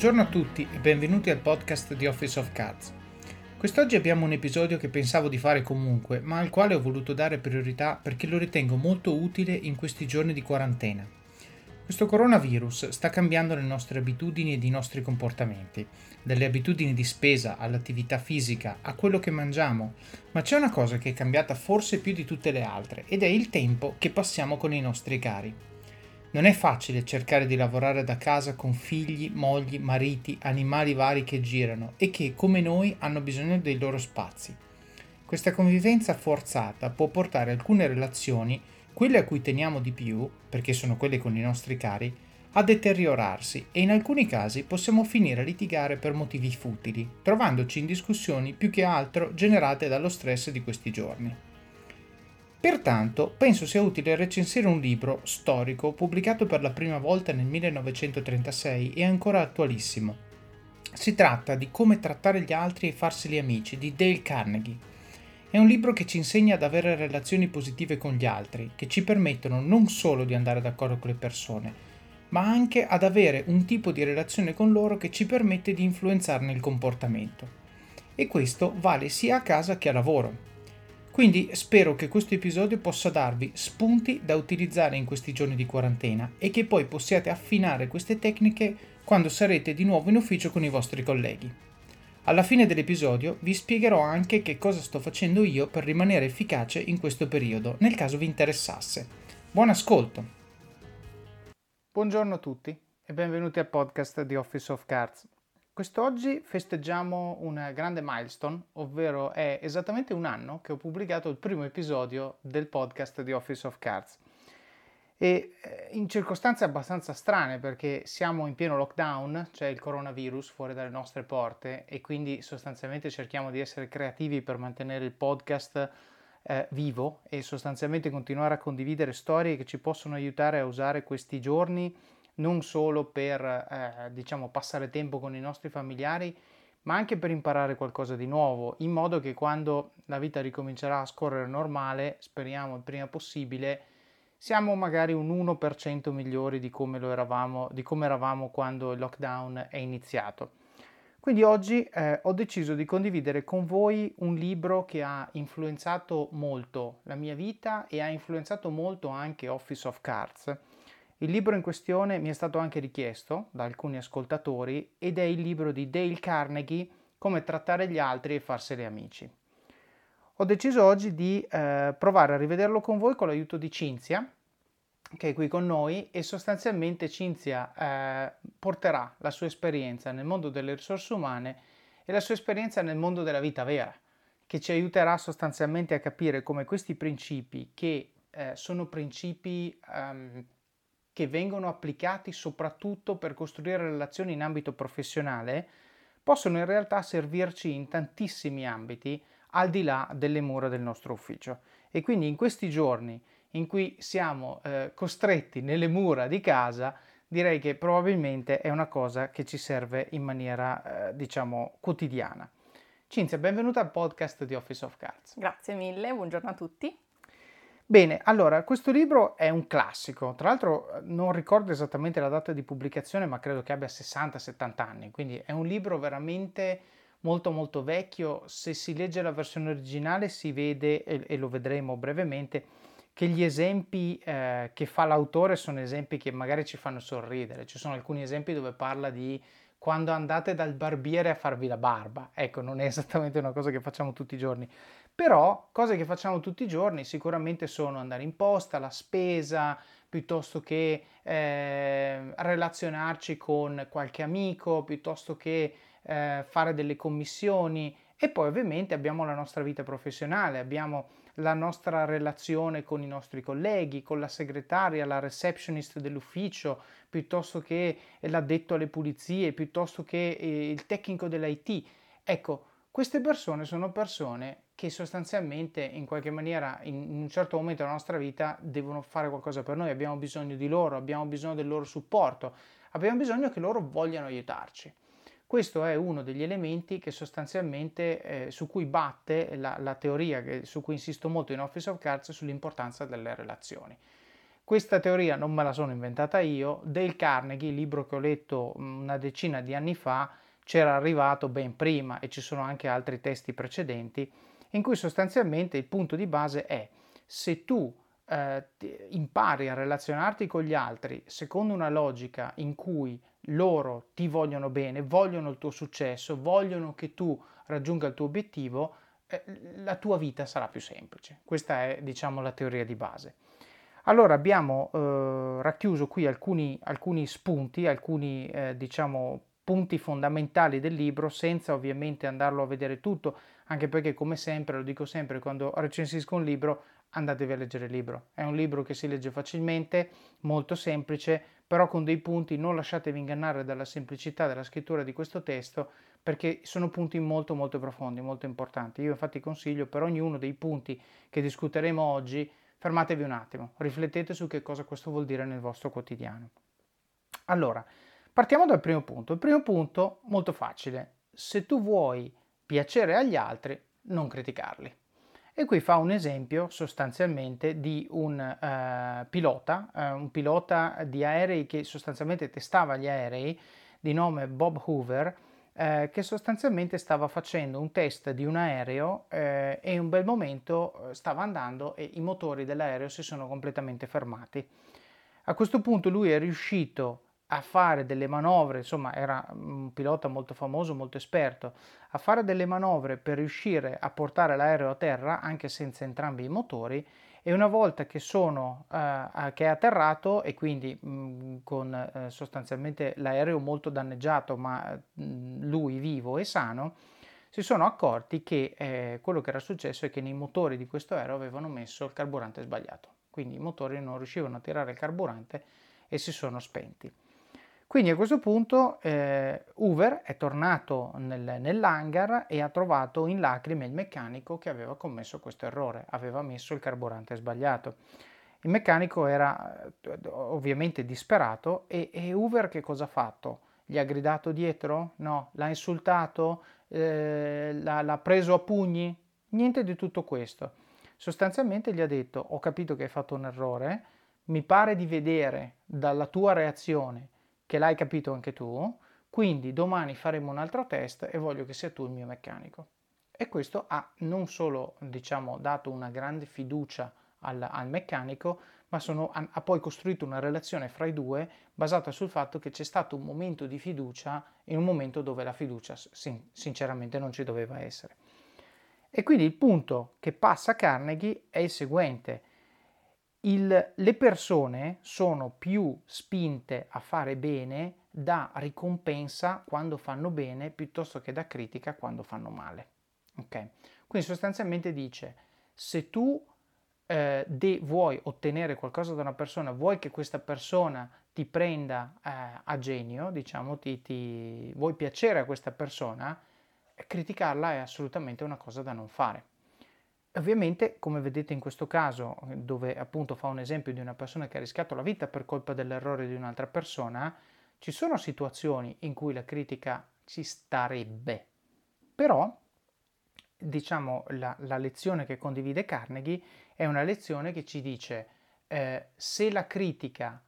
Buongiorno a tutti e benvenuti al podcast di Office of Cards. Quest'oggi abbiamo un episodio che pensavo di fare comunque, ma al quale ho voluto dare priorità perché lo ritengo molto utile in questi giorni di quarantena. Questo coronavirus sta cambiando le nostre abitudini ed i nostri comportamenti, dalle abitudini di spesa all'attività fisica a quello che mangiamo, ma c'è una cosa che è cambiata forse più di tutte le altre ed è il tempo che passiamo con i nostri cari. Non è facile cercare di lavorare da casa con figli, mogli, mariti, animali vari che girano e che, come noi, hanno bisogno dei loro spazi. Questa convivenza forzata può portare alcune relazioni, quelle a cui teniamo di più, perché sono quelle con i nostri cari, a deteriorarsi e in alcuni casi possiamo finire a litigare per motivi futili, trovandoci in discussioni più che altro generate dallo stress di questi giorni. Pertanto, penso sia utile recensire un libro storico pubblicato per la prima volta nel 1936 e ancora attualissimo. Si tratta di Come trattare gli altri e farseli amici di Dale Carnegie. È un libro che ci insegna ad avere relazioni positive con gli altri, che ci permettono non solo di andare d'accordo con le persone, ma anche ad avere un tipo di relazione con loro che ci permette di influenzarne il comportamento. E questo vale sia a casa che a lavoro. Quindi spero che questo episodio possa darvi spunti da utilizzare in questi giorni di quarantena e che poi possiate affinare queste tecniche quando sarete di nuovo in ufficio con i vostri colleghi. Alla fine dell'episodio vi spiegherò anche che cosa sto facendo io per rimanere efficace in questo periodo, nel caso vi interessasse. Buon ascolto! Buongiorno a tutti e benvenuti al podcast di Office of Cards. Quest'oggi festeggiamo una grande milestone, ovvero è esattamente un anno che ho pubblicato il primo episodio del podcast di Office of Cards. E eh, in circostanze abbastanza strane perché siamo in pieno lockdown, c'è il coronavirus fuori dalle nostre porte e quindi sostanzialmente cerchiamo di essere creativi per mantenere il podcast eh, vivo e sostanzialmente continuare a condividere storie che ci possono aiutare a usare questi giorni non solo per eh, diciamo passare tempo con i nostri familiari, ma anche per imparare qualcosa di nuovo, in modo che quando la vita ricomincerà a scorrere normale, speriamo il prima possibile, siamo magari un 1% migliori di come, lo eravamo, di come eravamo quando il lockdown è iniziato. Quindi oggi eh, ho deciso di condividere con voi un libro che ha influenzato molto la mia vita e ha influenzato molto anche Office of Cards il libro in questione mi è stato anche richiesto da alcuni ascoltatori ed è il libro di Dale Carnegie Come trattare gli altri e farseli amici. Ho deciso oggi di eh, provare a rivederlo con voi con l'aiuto di Cinzia, che è qui con noi e sostanzialmente Cinzia eh, porterà la sua esperienza nel mondo delle risorse umane e la sua esperienza nel mondo della vita vera, che ci aiuterà sostanzialmente a capire come questi principi, che eh, sono principi um, che vengono applicati soprattutto per costruire relazioni in ambito professionale, possono in realtà servirci in tantissimi ambiti al di là delle mura del nostro ufficio. E quindi in questi giorni in cui siamo eh, costretti nelle mura di casa, direi che probabilmente è una cosa che ci serve in maniera, eh, diciamo, quotidiana. Cinzia, benvenuta al podcast di Office of Cards. Grazie mille, buongiorno a tutti. Bene, allora, questo libro è un classico, tra l'altro eh, non ricordo esattamente la data di pubblicazione, ma credo che abbia 60-70 anni, quindi è un libro veramente molto molto vecchio, se si legge la versione originale si vede, e, e lo vedremo brevemente, che gli esempi eh, che fa l'autore sono esempi che magari ci fanno sorridere, ci sono alcuni esempi dove parla di quando andate dal barbiere a farvi la barba, ecco, non è esattamente una cosa che facciamo tutti i giorni, però cose che facciamo tutti i giorni sicuramente sono andare in posta, la spesa, piuttosto che eh, relazionarci con qualche amico, piuttosto che eh, fare delle commissioni e poi ovviamente abbiamo la nostra vita professionale, abbiamo la nostra relazione con i nostri colleghi, con la segretaria, la receptionist dell'ufficio, piuttosto che l'addetto alle pulizie, piuttosto che eh, il tecnico dell'IT. Ecco, queste persone sono persone che sostanzialmente in qualche maniera in un certo momento della nostra vita devono fare qualcosa per noi, abbiamo bisogno di loro, abbiamo bisogno del loro supporto, abbiamo bisogno che loro vogliano aiutarci. Questo è uno degli elementi che sostanzialmente eh, su cui batte la, la teoria che, su cui insisto molto in Office of Cards sull'importanza delle relazioni. Questa teoria non me la sono inventata io, Dale Carnegie, libro che ho letto mm, una decina di anni fa, c'era arrivato ben prima e ci sono anche altri testi precedenti in cui sostanzialmente il punto di base è se tu eh, impari a relazionarti con gli altri secondo una logica in cui loro ti vogliono bene, vogliono il tuo successo, vogliono che tu raggiunga il tuo obiettivo, eh, la tua vita sarà più semplice. Questa è, diciamo, la teoria di base. Allora abbiamo eh, racchiuso qui alcuni, alcuni spunti, alcuni eh, diciamo, punti fondamentali del libro, senza ovviamente andarlo a vedere tutto, anche perché come sempre, lo dico sempre, quando recensisco un libro, andatevi a leggere il libro. È un libro che si legge facilmente, molto semplice, però con dei punti, non lasciatevi ingannare dalla semplicità della scrittura di questo testo, perché sono punti molto molto profondi, molto importanti. Io infatti consiglio per ognuno dei punti che discuteremo oggi, fermatevi un attimo, riflettete su che cosa questo vuol dire nel vostro quotidiano. Allora, partiamo dal primo punto. Il primo punto, molto facile, se tu vuoi piacere agli altri, non criticarli. E qui fa un esempio sostanzialmente di un uh, pilota, uh, un pilota di aerei che sostanzialmente testava gli aerei, di nome Bob Hoover, eh, che sostanzialmente stava facendo un test di un aereo eh, e in un bel momento eh, stava andando e i motori dell'aereo si sono completamente fermati. A questo punto lui è riuscito a fare delle manovre, insomma era un pilota molto famoso, molto esperto, a fare delle manovre per riuscire a portare l'aereo a terra anche senza entrambi i motori e una volta che, sono, eh, che è atterrato e quindi mh, con eh, sostanzialmente l'aereo molto danneggiato ma mh, lui vivo e sano, si sono accorti che eh, quello che era successo è che nei motori di questo aereo avevano messo il carburante sbagliato, quindi i motori non riuscivano a tirare il carburante e si sono spenti. Quindi a questo punto eh, Hoover è tornato nel, nell'hangar e ha trovato in lacrime il meccanico che aveva commesso questo errore, aveva messo il carburante sbagliato. Il meccanico era eh, ovviamente disperato e, e Hoover che cosa ha fatto? Gli ha gridato dietro? No. L'ha insultato? Eh, l'ha, l'ha preso a pugni? Niente di tutto questo. Sostanzialmente gli ha detto ho capito che hai fatto un errore, mi pare di vedere dalla tua reazione che l'hai capito anche tu, quindi domani faremo un altro test e voglio che sia tu il mio meccanico. E questo ha non solo diciamo, dato una grande fiducia al, al meccanico, ma sono, ha, poi costruito una relazione fra i due basata sul fatto che c'è stato un momento di fiducia in un momento dove la fiducia sin, sinceramente non ci doveva essere. E quindi il punto che passa Carnegie è il seguente il, le persone sono più spinte a fare bene da ricompensa quando fanno bene piuttosto che da critica quando fanno male. Okay? Quindi sostanzialmente dice, se tu eh, de- vuoi ottenere qualcosa da una persona, vuoi che questa persona ti prenda eh, a genio, diciamo, ti, ti, vuoi piacere a questa persona, criticarla è assolutamente una cosa da non fare. Ovviamente, come vedete in questo caso, dove appunto fa un esempio di una persona che ha rischiato la vita per colpa dell'errore di un'altra persona, ci sono situazioni in cui la critica ci starebbe. Però, diciamo, la, la lezione che condivide Carnegie è una lezione che ci dice eh, se la critica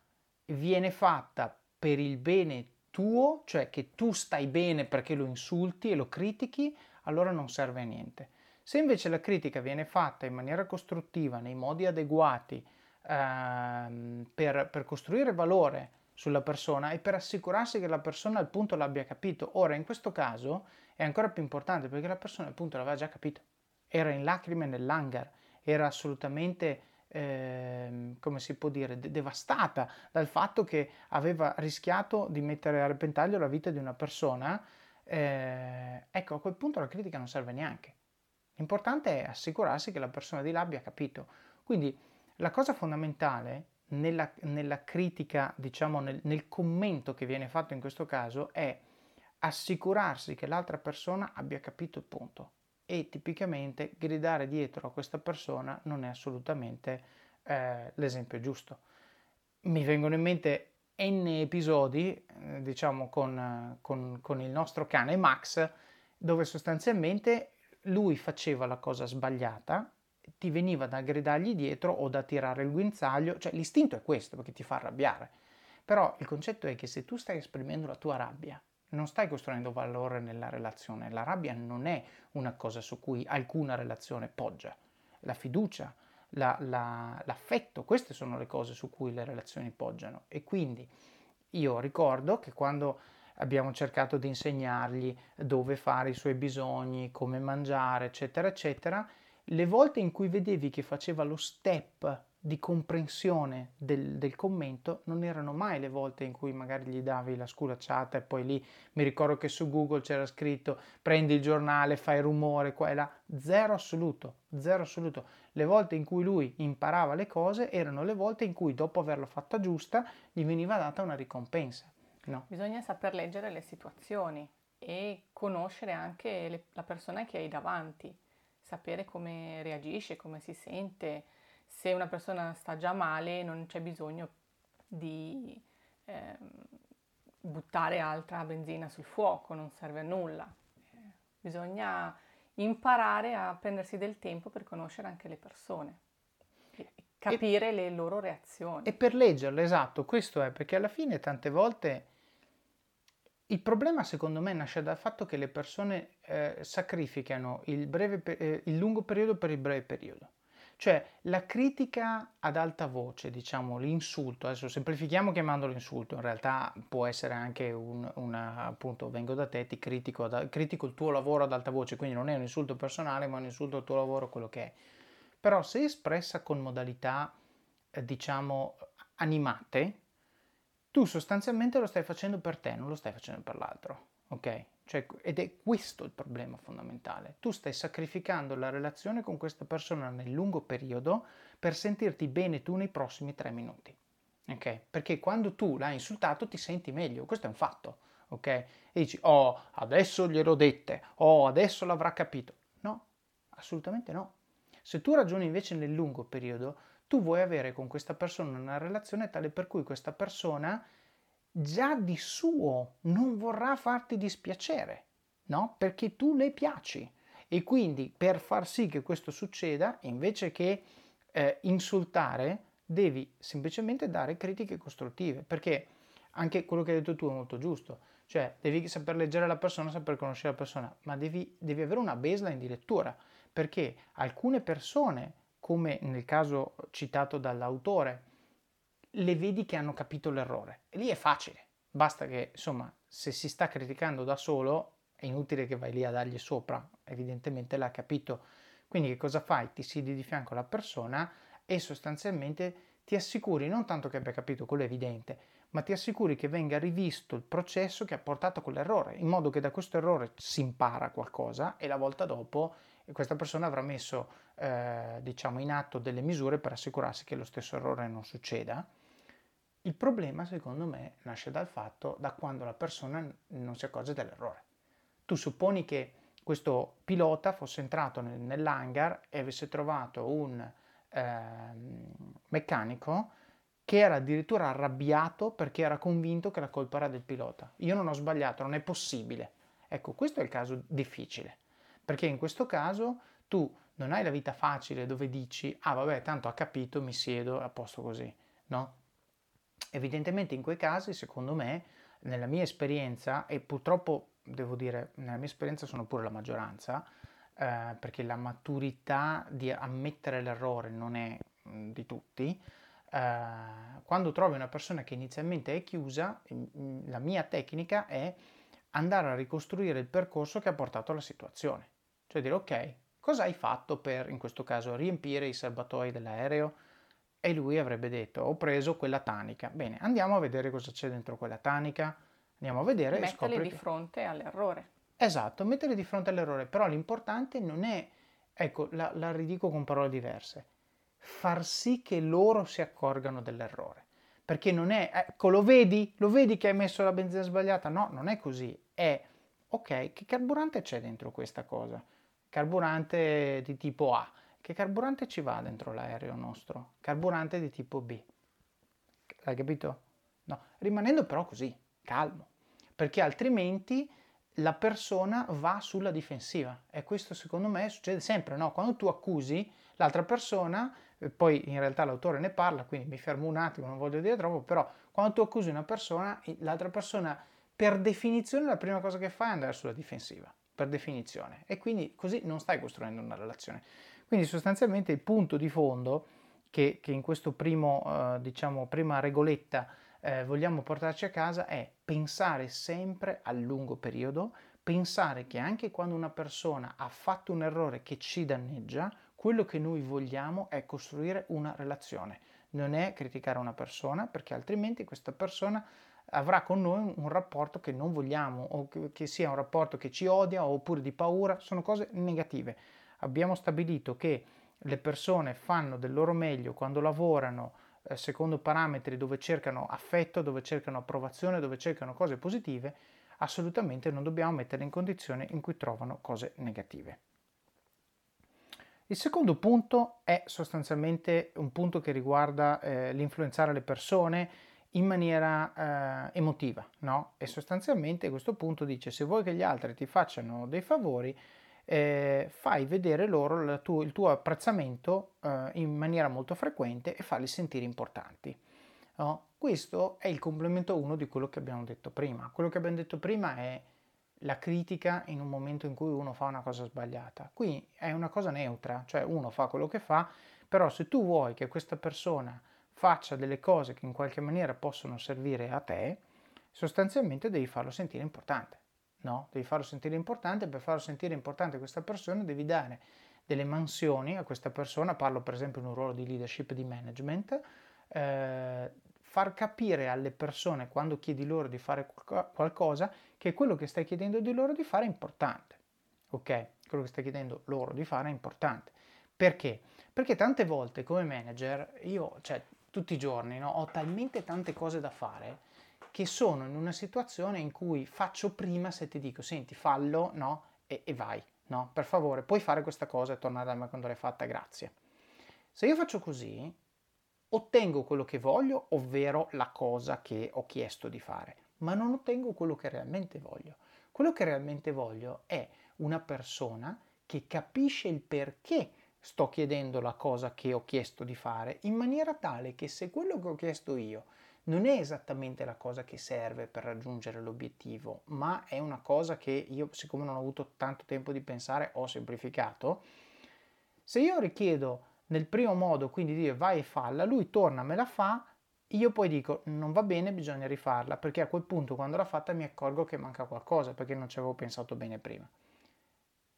viene fatta per il bene tuo, cioè che tu stai bene perché lo insulti e lo critichi, allora non serve a niente. Se invece la critica viene fatta in maniera costruttiva, nei modi adeguati, ehm, per, per costruire valore sulla persona e per assicurarsi che la persona al punto l'abbia capito. Ora, in questo caso è ancora più importante perché la persona al punto l'aveva già capito. Era in lacrime nell'hangar, era assolutamente, eh, come si può dire, de- devastata dal fatto che aveva rischiato di mettere a repentaglio la vita di una persona. Eh, ecco, a quel punto la critica non serve neanche. L'importante è assicurarsi che la persona di là abbia capito. Quindi la cosa fondamentale nella, nella critica, diciamo nel, nel commento che viene fatto in questo caso è assicurarsi che l'altra persona abbia capito il punto e tipicamente gridare dietro a questa persona non è assolutamente eh, l'esempio giusto. Mi vengono in mente n episodi, eh, diciamo con, con, con, il nostro cane Max, dove sostanzialmente lui faceva la cosa sbagliata, ti veniva da gridargli dietro o da tirare il guinzaglio, cioè l'istinto è questo perché ti fa arrabbiare. Però il concetto è che se tu stai esprimendo la tua rabbia, non stai costruendo valore nella relazione. La rabbia non è una cosa su cui alcuna relazione poggia. La fiducia, la, la, l'affetto, queste sono le cose su cui le relazioni poggiano. E quindi io ricordo che quando abbiamo cercato di insegnargli dove fare i suoi bisogni, come mangiare, eccetera, eccetera, le volte in cui vedevi che faceva lo step di comprensione del, del, commento non erano mai le volte in cui magari gli davi la sculacciata e poi lì mi ricordo che su Google c'era scritto prendi il giornale, fai rumore qua e là, zero assoluto, zero assoluto. Le volte in cui lui imparava le cose erano le volte in cui dopo averla fatta giusta gli veniva data una ricompensa. No. Bisogna saper leggere le situazioni e conoscere anche le, la persona che hai davanti, sapere come reagisce, come si sente se una persona sta già male non c'è bisogno di eh, buttare altra benzina sul fuoco, non serve a nulla. Eh, bisogna imparare a prendersi del tempo per conoscere anche le persone, capire e, le loro reazioni. E per leggerle, esatto, questo è perché alla fine tante volte il problema secondo me nasce dal fatto che le persone eh, sacrificano il, breve, eh, il lungo periodo per il breve periodo. Cioè la critica ad alta voce, diciamo l'insulto, adesso semplifichiamo chiamandolo insulto, in realtà può essere anche un, una, appunto, vengo da te, ti critico, da, critico il tuo lavoro ad alta voce, quindi non è un insulto personale, ma un insulto al tuo lavoro, quello che è. Però se espressa con modalità, eh, diciamo, animate, tu sostanzialmente lo stai facendo per te, non lo stai facendo per l'altro, ok? Cioè, ed è questo il problema fondamentale. Tu stai sacrificando la relazione con questa persona nel lungo periodo per sentirti bene tu nei prossimi tre minuti. Ok? Perché quando tu l'hai insultato ti senti meglio, questo è un fatto. Ok? E dici, oh, adesso glielo dette, oh, adesso l'avrà capito. No, assolutamente no. Se tu ragioni invece nel lungo periodo, tu vuoi avere con questa persona una relazione tale per cui questa persona già di suo non vorrà farti dispiacere, no? Perché tu le piaci. E quindi per far sì che questo succeda, invece che eh, insultare, devi semplicemente dare critiche costruttive, perché anche quello che hai detto tu è molto giusto, cioè devi saper leggere la persona, saper conoscere la persona, ma devi, devi avere una baseline di lettura, perché alcune persone, come nel caso citato dall'autore, le vedi che hanno capito l'errore. E lì è facile, basta che insomma se si sta criticando da solo è inutile che vai lì a dargli sopra, evidentemente l'ha capito. Quindi che cosa fai? Ti siedi di fianco alla persona e sostanzialmente ti assicuri non tanto che abbia capito quello evidente, ma ti assicuri che venga rivisto il processo che ha portato a quell'errore, in modo che da questo errore si impara qualcosa e la volta dopo questa persona avrà messo eh, diciamo in atto delle misure per assicurarsi che lo stesso errore non succeda il problema, secondo me, nasce dal fatto da quando la persona non si accorge dell'errore. Tu supponi che questo pilota fosse entrato nel, nell'hangar e avesse trovato un eh, meccanico che era addirittura arrabbiato perché era convinto che la colpa era del pilota. Io non ho sbagliato, non è possibile. Ecco, questo è il caso difficile, perché in questo caso tu non hai la vita facile dove dici, ah vabbè, tanto ha capito, mi siedo, a posto così, no? Evidentemente in quei casi, secondo me, nella mia esperienza, e purtroppo devo dire, nella mia esperienza sono pure la maggioranza, eh, perché la maturità di ammettere l'errore non è mh, di tutti, eh, quando trovi una persona che inizialmente è chiusa, mh, la mia tecnica è andare a ricostruire il percorso che ha portato alla situazione. Cioè dire, ok, cosa hai fatto per, in questo caso, riempire i serbatoi dell'aereo? e lui avrebbe detto ho preso quella tanica. Bene, andiamo a vedere cosa c'è dentro quella tanica, andiamo a vedere Metterli e scopri di fronte all'errore. Esatto, metterli di fronte all'errore, però l'importante non è, ecco, la, la ridico con parole diverse, far sì che loro si accorgano dell'errore. Perché non è, ecco, lo vedi? Lo vedi che hai messo la benzina sbagliata? No, non è così. È, ok, che carburante c'è dentro questa cosa? Carburante di tipo A che carburante ci va dentro l'aereo nostro? Carburante di tipo B. Hai capito? No, rimanendo però così, calmo, perché altrimenti la persona va sulla difensiva e questo secondo me succede sempre, no? Quando tu accusi L'altra persona, poi in realtà l'autore ne parla, quindi mi fermo un attimo, non voglio dire troppo, però quando tu accusi una persona, l'altra persona per definizione la prima cosa che fa è andare sulla difensiva, per definizione, e quindi così non stai costruendo una relazione. Quindi sostanzialmente il punto di fondo che, che in primo, eh, diciamo, prima regoletta eh, vogliamo portarci a casa è pensare sempre a lungo periodo, pensare che anche quando una persona ha fatto un errore che ci danneggia, quello che noi vogliamo è costruire una relazione, non è criticare una persona perché altrimenti questa persona avrà con noi un rapporto che non vogliamo o che sia un rapporto che ci odia oppure di paura, sono cose negative. Abbiamo stabilito che le persone fanno del loro meglio quando lavorano eh, secondo parametri dove cercano affetto, dove cercano approvazione, dove cercano cose positive, assolutamente non dobbiamo mettere in condizione in cui trovano cose negative. Il secondo punto è sostanzialmente un punto che riguarda eh, l'influenzare le persone in maniera eh, emotiva, no? E sostanzialmente questo punto dice se vuoi che gli altri ti facciano dei favori, eh, fai vedere loro tuo, il tuo apprezzamento eh, in maniera molto frequente e farli sentire importanti. No? Questo è il complemento 1 di quello che abbiamo detto prima. Quello che abbiamo detto prima è la critica in un momento in cui uno fa una cosa sbagliata. Qui è una cosa neutra, cioè uno fa quello che fa, però se tu vuoi che questa persona faccia delle cose che in qualche maniera possono servire a te, sostanzialmente devi farlo sentire importante. No, devi farlo sentire importante, per farlo sentire importante questa persona devi dare delle mansioni a questa persona, parlo per esempio in un ruolo di leadership, di management, eh, far capire alle persone quando chiedi loro di fare qualcosa che quello che stai chiedendo di loro di fare è importante. Ok? Quello che stai chiedendo loro di fare è importante. Perché? Perché tante volte come manager io, cioè tutti i giorni, no, ho talmente tante cose da fare che sono in una situazione in cui faccio prima se ti dico senti fallo no e, e vai no per favore puoi fare questa cosa e tornare da me quando l'hai fatta grazie se io faccio così ottengo quello che voglio ovvero la cosa che ho chiesto di fare ma non ottengo quello che realmente voglio quello che realmente voglio è una persona che capisce il perché sto chiedendo la cosa che ho chiesto di fare in maniera tale che se quello che ho chiesto io non è esattamente la cosa che serve per raggiungere l'obiettivo, ma è una cosa che io, siccome non ho avuto tanto tempo di pensare, ho semplificato. Se io richiedo nel primo modo, quindi dire vai e falla, lui torna, me la fa, io poi dico non va bene, bisogna rifarla, perché a quel punto quando l'ha fatta mi accorgo che manca qualcosa, perché non ci avevo pensato bene prima.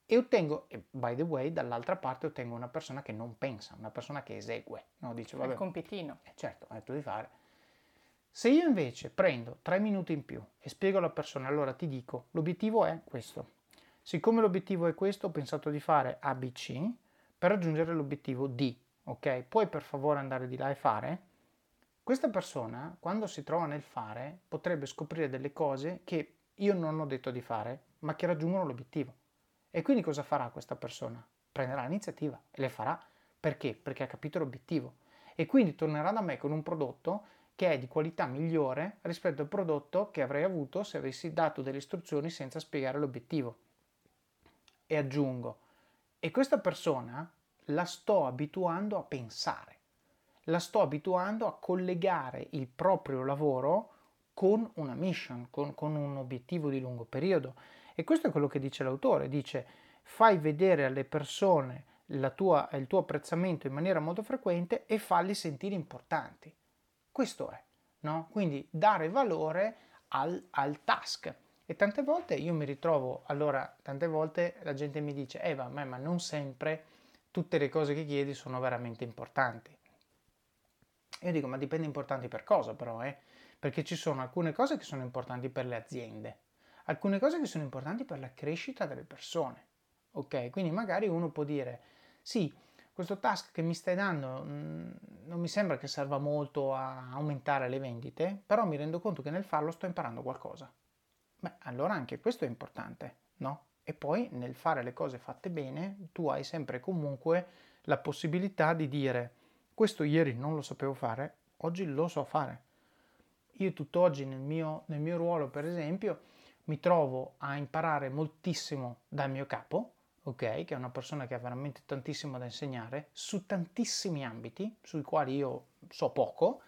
E ottengo, e by the way, dall'altra parte ottengo una persona che non pensa, una persona che esegue. No? Dice, vabbè, il compitino. Eh, certo, ho detto di fare se io invece prendo tre minuti in più e spiego alla persona, allora ti dico, l'obiettivo è questo. Siccome l'obiettivo è questo, ho pensato di fare ABC per raggiungere l'obiettivo D, ok? Puoi per favore andare di là e fare? Questa persona, quando si trova nel fare, potrebbe scoprire delle cose che io non ho detto di fare, ma che raggiungono l'obiettivo. E quindi cosa farà questa persona? Prenderà l'iniziativa e le farà. Perché? Perché ha capito l'obiettivo. E quindi tornerà da me con un prodotto che è di qualità migliore rispetto al prodotto che avrei avuto se avessi dato delle istruzioni senza spiegare l'obiettivo. E aggiungo, e questa persona la sto abituando a pensare, la sto abituando a collegare il proprio lavoro con una mission, con, con un obiettivo di lungo periodo. E questo è quello che dice l'autore, dice fai vedere alle persone tua, il tuo apprezzamento in maniera molto frequente e falli sentire importanti. Questo è, no? Quindi dare valore al, al task. E tante volte io mi ritrovo, allora, tante volte la gente mi dice, eh ma, ma non sempre tutte le cose che chiedi sono veramente importanti. Io dico, ma dipende importanti per cosa però, eh? Perché ci sono alcune cose che sono importanti per le aziende, alcune cose che sono importanti per la crescita delle persone. Ok? Quindi magari uno può dire, sì, questo task che mi stai dando mm, non mi sembra che serva molto a aumentare le vendite, però mi rendo conto che nel farlo sto imparando qualcosa. Beh, allora anche questo è importante, no? E poi nel fare le cose fatte bene, tu hai sempre comunque la possibilità di dire questo ieri non lo sapevo fare, oggi lo so fare. Io tutt'oggi nel mio, nel mio ruolo, per esempio, mi trovo a imparare moltissimo dal mio capo, ok, che è una persona che ha veramente tantissimo da insegnare su tantissimi ambiti sui quali io so poco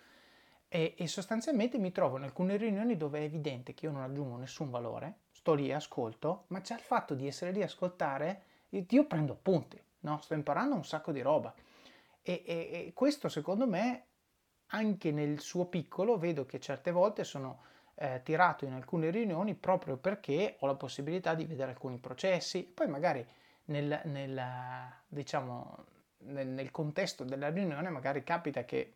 e, e sostanzialmente mi trovo in alcune riunioni dove è evidente che io non aggiungo nessun valore, sto lì, ascolto, ma già il fatto di essere lì a ascoltare, io prendo appunti, no? sto imparando un sacco di roba. E, e, e, questo secondo me, anche nel suo piccolo, vedo che certe volte sono eh, tirato in alcune riunioni proprio perché ho la possibilità di vedere alcuni processi, poi magari nel, nel, diciamo, nel, nel contesto della riunione magari capita che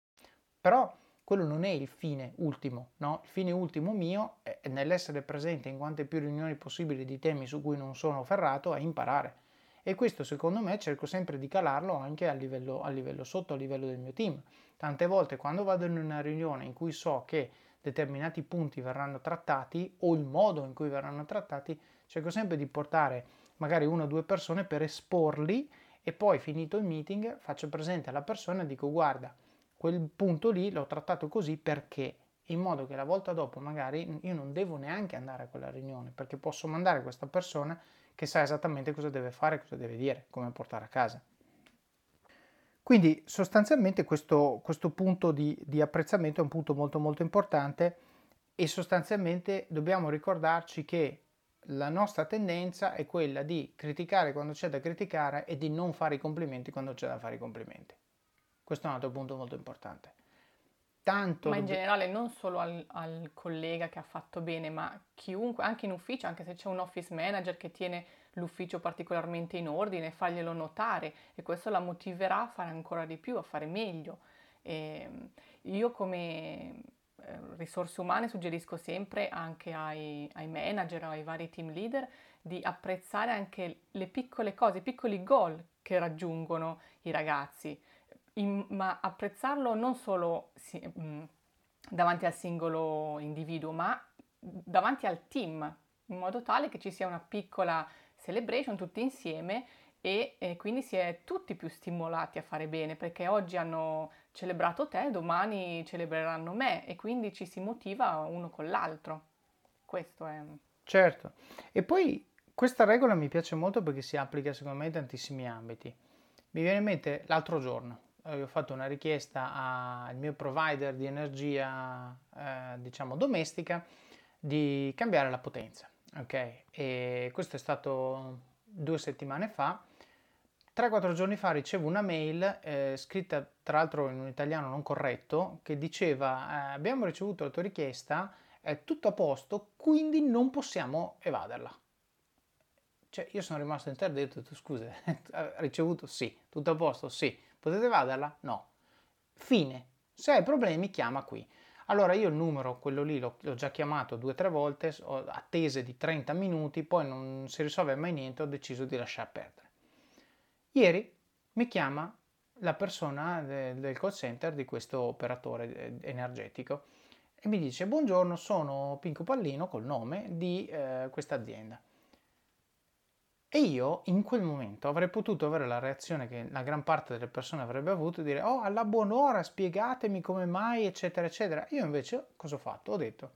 Però quello non è il fine ultimo, no? Il fine ultimo mio è nell'essere presente in quante più riunioni possibili di temi su cui non sono ferrato a imparare. E questo secondo me cerco sempre di calarlo anche a livello, a livello sotto, a livello del mio team. Tante volte quando vado in una riunione in cui so che determinati punti verranno trattati o il modo in cui verranno trattati, cerco sempre di portare magari una o due persone per esporli e poi finito il meeting faccio presente alla persona e dico guarda, quel punto lì l'ho trattato così perché in modo che la volta dopo magari io non devo neanche andare a quella riunione perché posso mandare questa persona che sa esattamente cosa deve fare, cosa deve dire, come portare a casa. Quindi sostanzialmente questo, questo punto di, di apprezzamento è un punto molto molto importante e sostanzialmente dobbiamo ricordarci che la nostra tendenza è quella di criticare quando c'è da criticare e di non fare i complimenti quando c'è da fare i complimenti. Questo è un altro punto molto importante. Tanto ma in generale non solo al, al, collega che ha fatto bene, ma chiunque, anche in ufficio, anche se c'è un office manager che tiene l'ufficio particolarmente in ordine, farglielo notare e questo la motiverà a fare ancora di più, a fare meglio. E io come eh, risorse umane suggerisco sempre anche ai, ai manager ai vari team leader di apprezzare anche le piccole cose, i piccoli goal che raggiungono i ragazzi in, ma apprezzarlo non solo si, mh, mm, davanti al singolo individuo, ma davanti al team, in modo tale che ci sia una piccola celebration tutti insieme e, e, quindi si è tutti più stimolati a fare bene perché oggi hanno celebrato te, domani celebreranno me e quindi ci si motiva uno con l'altro. Questo è... Certo, e poi questa regola mi piace molto perché si applica secondo me in tantissimi ambiti. Mi viene in mente l'altro giorno, ho fatto una richiesta al mio provider di energia, eh, diciamo domestica, di cambiare la potenza. Ok, e questo è stato due settimane fa. 3-4 giorni fa ricevo una mail eh, scritta tra l'altro in un italiano non corretto che diceva eh, abbiamo ricevuto la tua richiesta, è tutto a posto, quindi non possiamo evaderla. Cioè io sono rimasto interdetto scusa, ha ricevuto? Sì, tutto a posto? Sì Potete evaderla? No. Fine. Se hai problemi chiama qui. Allora io il numero, quello lì, l'ho, l'ho già chiamato due o tre volte, ho attese di 30 minuti, poi non si risolve mai niente, ho deciso di lasciar perdere. Ieri mi chiama la persona de, del call center di questo operatore eh, energetico e mi dice buongiorno sono Pinco Pallino col nome di eh, questa azienda e io in quel momento avrei potuto avere la reazione che la gran parte delle persone avrebbe avuto, dire oh alla buon'ora spiegatemi come mai eccetera eccetera. Io invece cosa ho fatto? Ho detto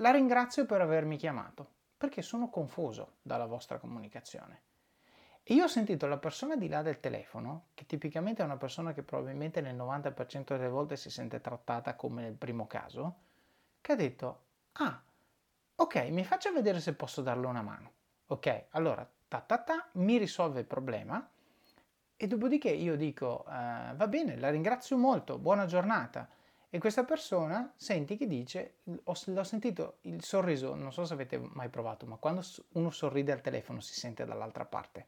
la ringrazio per avermi chiamato, perché sono confuso dalla vostra comunicazione. E io ho sentito la persona di là del telefono, che tipicamente è una persona che probabilmente nel 90% delle volte si sente trattata come nel primo caso, che ha detto, ah, ok, mi faccia vedere se posso darle una mano. Ok, allora, ta ta ta, mi risolve il problema e dopodiché io dico, uh, va bene, la ringrazio molto, buona giornata. E questa persona senti che dice, ho, l'ho sentito il sorriso, non so se avete mai provato, ma quando uno sorride al telefono si sente dall'altra parte,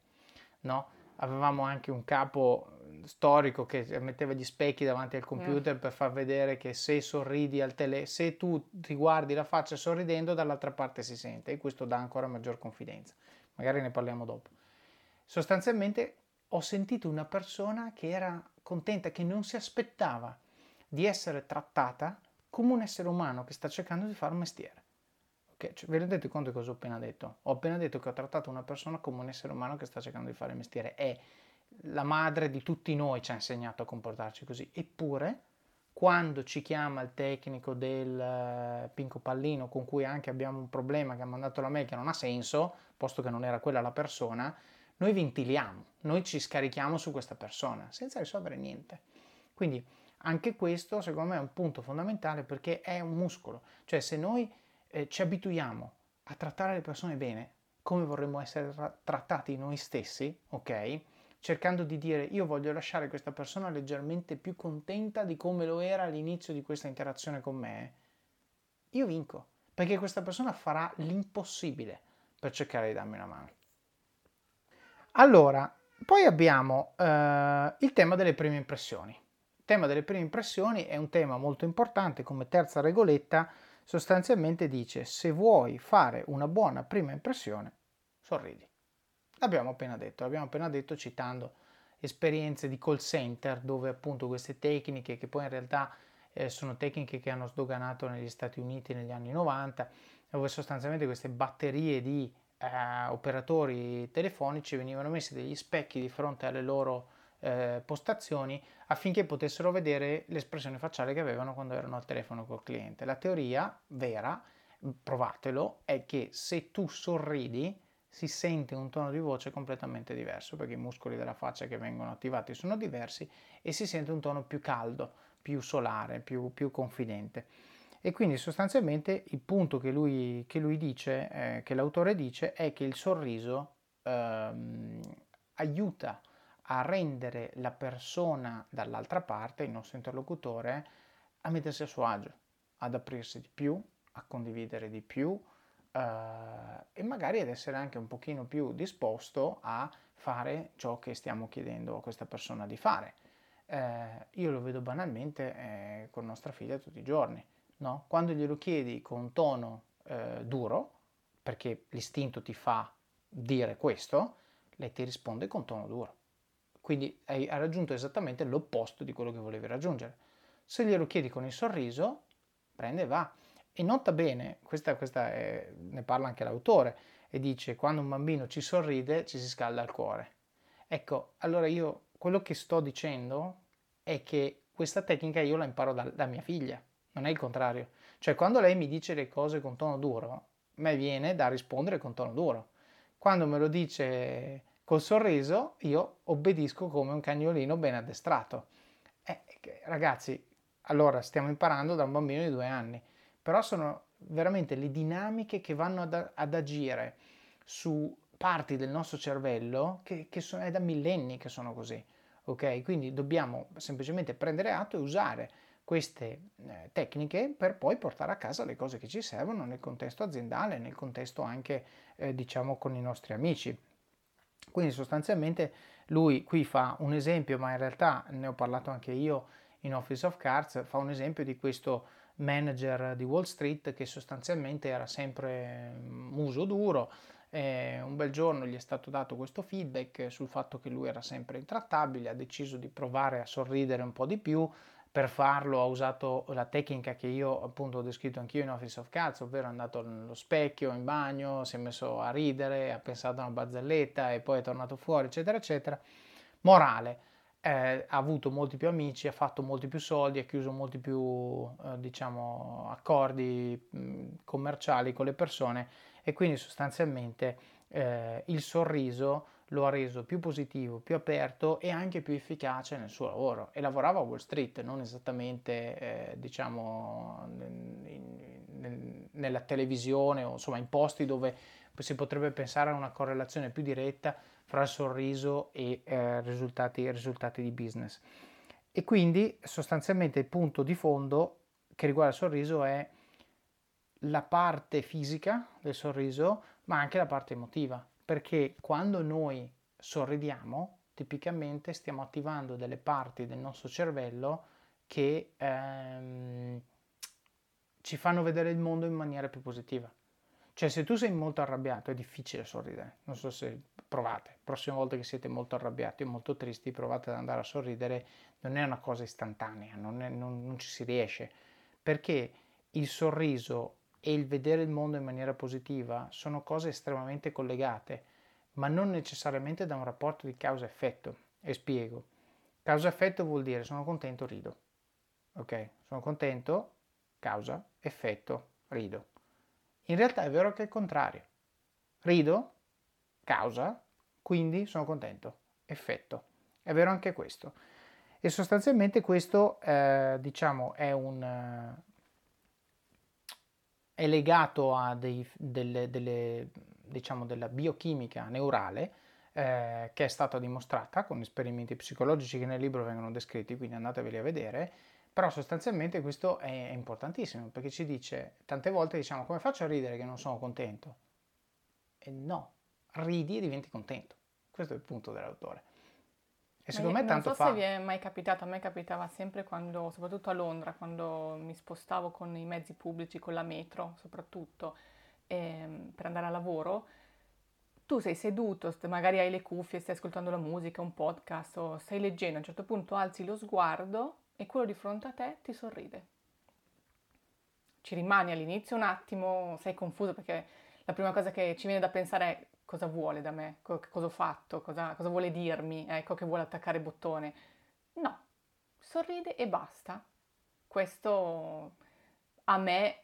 no? Avevamo anche un capo storico che metteva gli specchi davanti al computer mm. per far vedere che se sorridi al telefono, se tu ti guardi la faccia sorridendo, dall'altra parte si sente e questo dà ancora maggior confidenza. Magari ne parliamo dopo. Sostanzialmente ho sentito una persona che era contenta, che non si aspettava di essere trattata come un essere umano che sta cercando di fare un mestiere. Okay? Cioè, vi rendete conto di cosa ho appena detto? Ho appena detto che ho trattato una persona come un essere umano che sta cercando di fare il mestiere. È la madre di tutti noi ci ha insegnato a comportarci così. Eppure, quando ci chiama il tecnico del uh, Pinco Pallino, con cui anche abbiamo un problema che ha mandato la mail che non ha senso, posto che non era quella la persona, noi ventiliamo, noi ci scarichiamo su questa persona senza risolvere niente. Quindi anche questo secondo me è un punto fondamentale perché è un muscolo, cioè se noi eh, ci abituiamo a trattare le persone bene come vorremmo essere tra- trattati noi stessi, ok? Cercando di dire io voglio lasciare questa persona leggermente più contenta di come lo era all'inizio di questa interazione con me, io vinco, perché questa persona farà l'impossibile per cercare di darmi una mano. Allora, poi abbiamo eh, il tema delle prime impressioni tema delle prime impressioni è un tema molto importante, come terza regoletta sostanzialmente dice se vuoi fare una buona prima impressione, sorridi. L'abbiamo appena detto, l'abbiamo appena detto citando esperienze di call center dove appunto queste tecniche che poi in realtà eh, sono tecniche che hanno sdoganato negli Stati Uniti negli anni 90 dove sostanzialmente queste batterie di eh, operatori telefonici venivano messi degli specchi di fronte alle loro eh, postazioni affinché potessero vedere l'espressione facciale che avevano quando erano al telefono col cliente. La teoria vera, provatelo, è che se tu sorridi si sente un tono di voce completamente diverso perché i muscoli della faccia che vengono attivati sono diversi e si sente un tono più caldo, più solare, più, più confidente. E quindi sostanzialmente il punto che lui, che lui dice, eh, che l'autore dice, è che il sorriso ehm, aiuta a rendere la persona dall'altra parte, il nostro interlocutore, a mettersi a suo agio, ad aprirsi di più, a condividere di più eh, e magari ad essere anche un pochino più disposto a fare ciò che stiamo chiedendo a questa persona di fare. Eh, io lo vedo banalmente eh, con nostra figlia tutti i giorni. No? Quando glielo chiedi con tono eh, duro, perché l'istinto ti fa dire questo, lei ti risponde con tono duro. Quindi hai, hai raggiunto esattamente l'opposto di quello che volevi raggiungere. Se glielo chiedi con il sorriso, prende e va. E nota bene, questa, questa è, ne parla anche l'autore, e dice quando un bambino ci sorride ci si scalda il cuore. Ecco, allora io quello che sto dicendo è che questa tecnica io la imparo da, da mia figlia, non è il contrario. Cioè quando lei mi dice le cose con tono duro, a me viene da rispondere con tono duro. Quando me lo dice Col sorriso io obbedisco come un cagnolino ben addestrato. Eh, ragazzi, allora stiamo imparando da un bambino di due anni, però sono veramente le dinamiche che vanno ad, ad agire su parti del nostro cervello che, che sono, è da millenni che sono così. Ok? Quindi dobbiamo semplicemente prendere atto e usare queste eh, tecniche per poi portare a casa le cose che ci servono nel contesto aziendale, nel contesto anche eh, diciamo con i nostri amici. Quindi sostanzialmente lui qui fa un esempio, ma in realtà ne ho parlato anche io in Office of Cards, fa un esempio di questo manager di Wall Street che sostanzialmente era sempre muso duro. Eh, un bel giorno gli è stato dato questo feedback sul fatto che lui era sempre intrattabile, ha deciso di provare a sorridere un po' di più, per farlo ha usato la tecnica che io appunto ho descritto anch'io in Office of Cats, ovvero è andato nello specchio in bagno, si è messo a ridere, ha pensato a una barzelletta e poi è tornato fuori, eccetera, eccetera. Morale, eh, ha avuto molti più amici, ha fatto molti più soldi, ha chiuso molti più eh, diciamo, accordi mh, commerciali con le persone e quindi sostanzialmente eh, il sorriso lo ha reso più positivo, più aperto e anche più efficace nel suo lavoro. E lavorava a Wall Street, non esattamente eh, diciamo in, in, nella televisione o insomma in posti dove si potrebbe pensare a una correlazione più diretta fra il sorriso e eh, risultati, risultati di business. E quindi sostanzialmente il punto di fondo che riguarda il sorriso è la parte fisica del sorriso, ma anche la parte emotiva perché quando noi sorridiamo, tipicamente stiamo attivando delle parti del nostro cervello che ehm, ci fanno vedere il mondo in maniera più positiva. Cioè se tu sei molto arrabbiato è difficile sorridere, non so se provate, prossima volta che siete molto arrabbiati o molto tristi provate ad andare a sorridere, non è una cosa istantanea, non, è, non, non ci si riesce, perché il sorriso e il vedere il mondo in maniera positiva sono cose estremamente collegate, ma non necessariamente da un rapporto di causa-effetto. E spiego. Causa-effetto vuol dire sono contento, rido. Ok? Sono contento, causa, effetto, rido. In realtà è vero che è il contrario. Rido, causa, quindi sono contento, effetto. È vero anche questo. E sostanzialmente questo, eh, diciamo, è un, è legato a dei, delle, delle, diciamo, della biochimica neurale eh, che è stata dimostrata con esperimenti psicologici che nel libro vengono descritti, quindi andateveli a vedere, però sostanzialmente questo è importantissimo perché ci dice, tante volte diciamo come faccio a ridere che non sono contento? E no, ridi e diventi contento. Questo è il punto dell'autore. E secondo me tanto fa. Non so fa... se vi è mai capitato, a me capitava sempre quando, soprattutto a Londra, quando mi spostavo con i mezzi pubblici, con la metro soprattutto, ehm, per andare a lavoro, tu sei seduto, magari hai le cuffie, stai ascoltando la musica, un podcast o stai leggendo, a un certo punto alzi lo sguardo e quello di fronte a te ti sorride. Ci rimani all'inizio un attimo, sei confuso perché la prima cosa che ci viene da pensare è cosa vuole da me, co- cosa ho fatto, cosa, cosa vuole dirmi, ecco che vuole attaccare il bottone. No, sorride e basta. Questo a me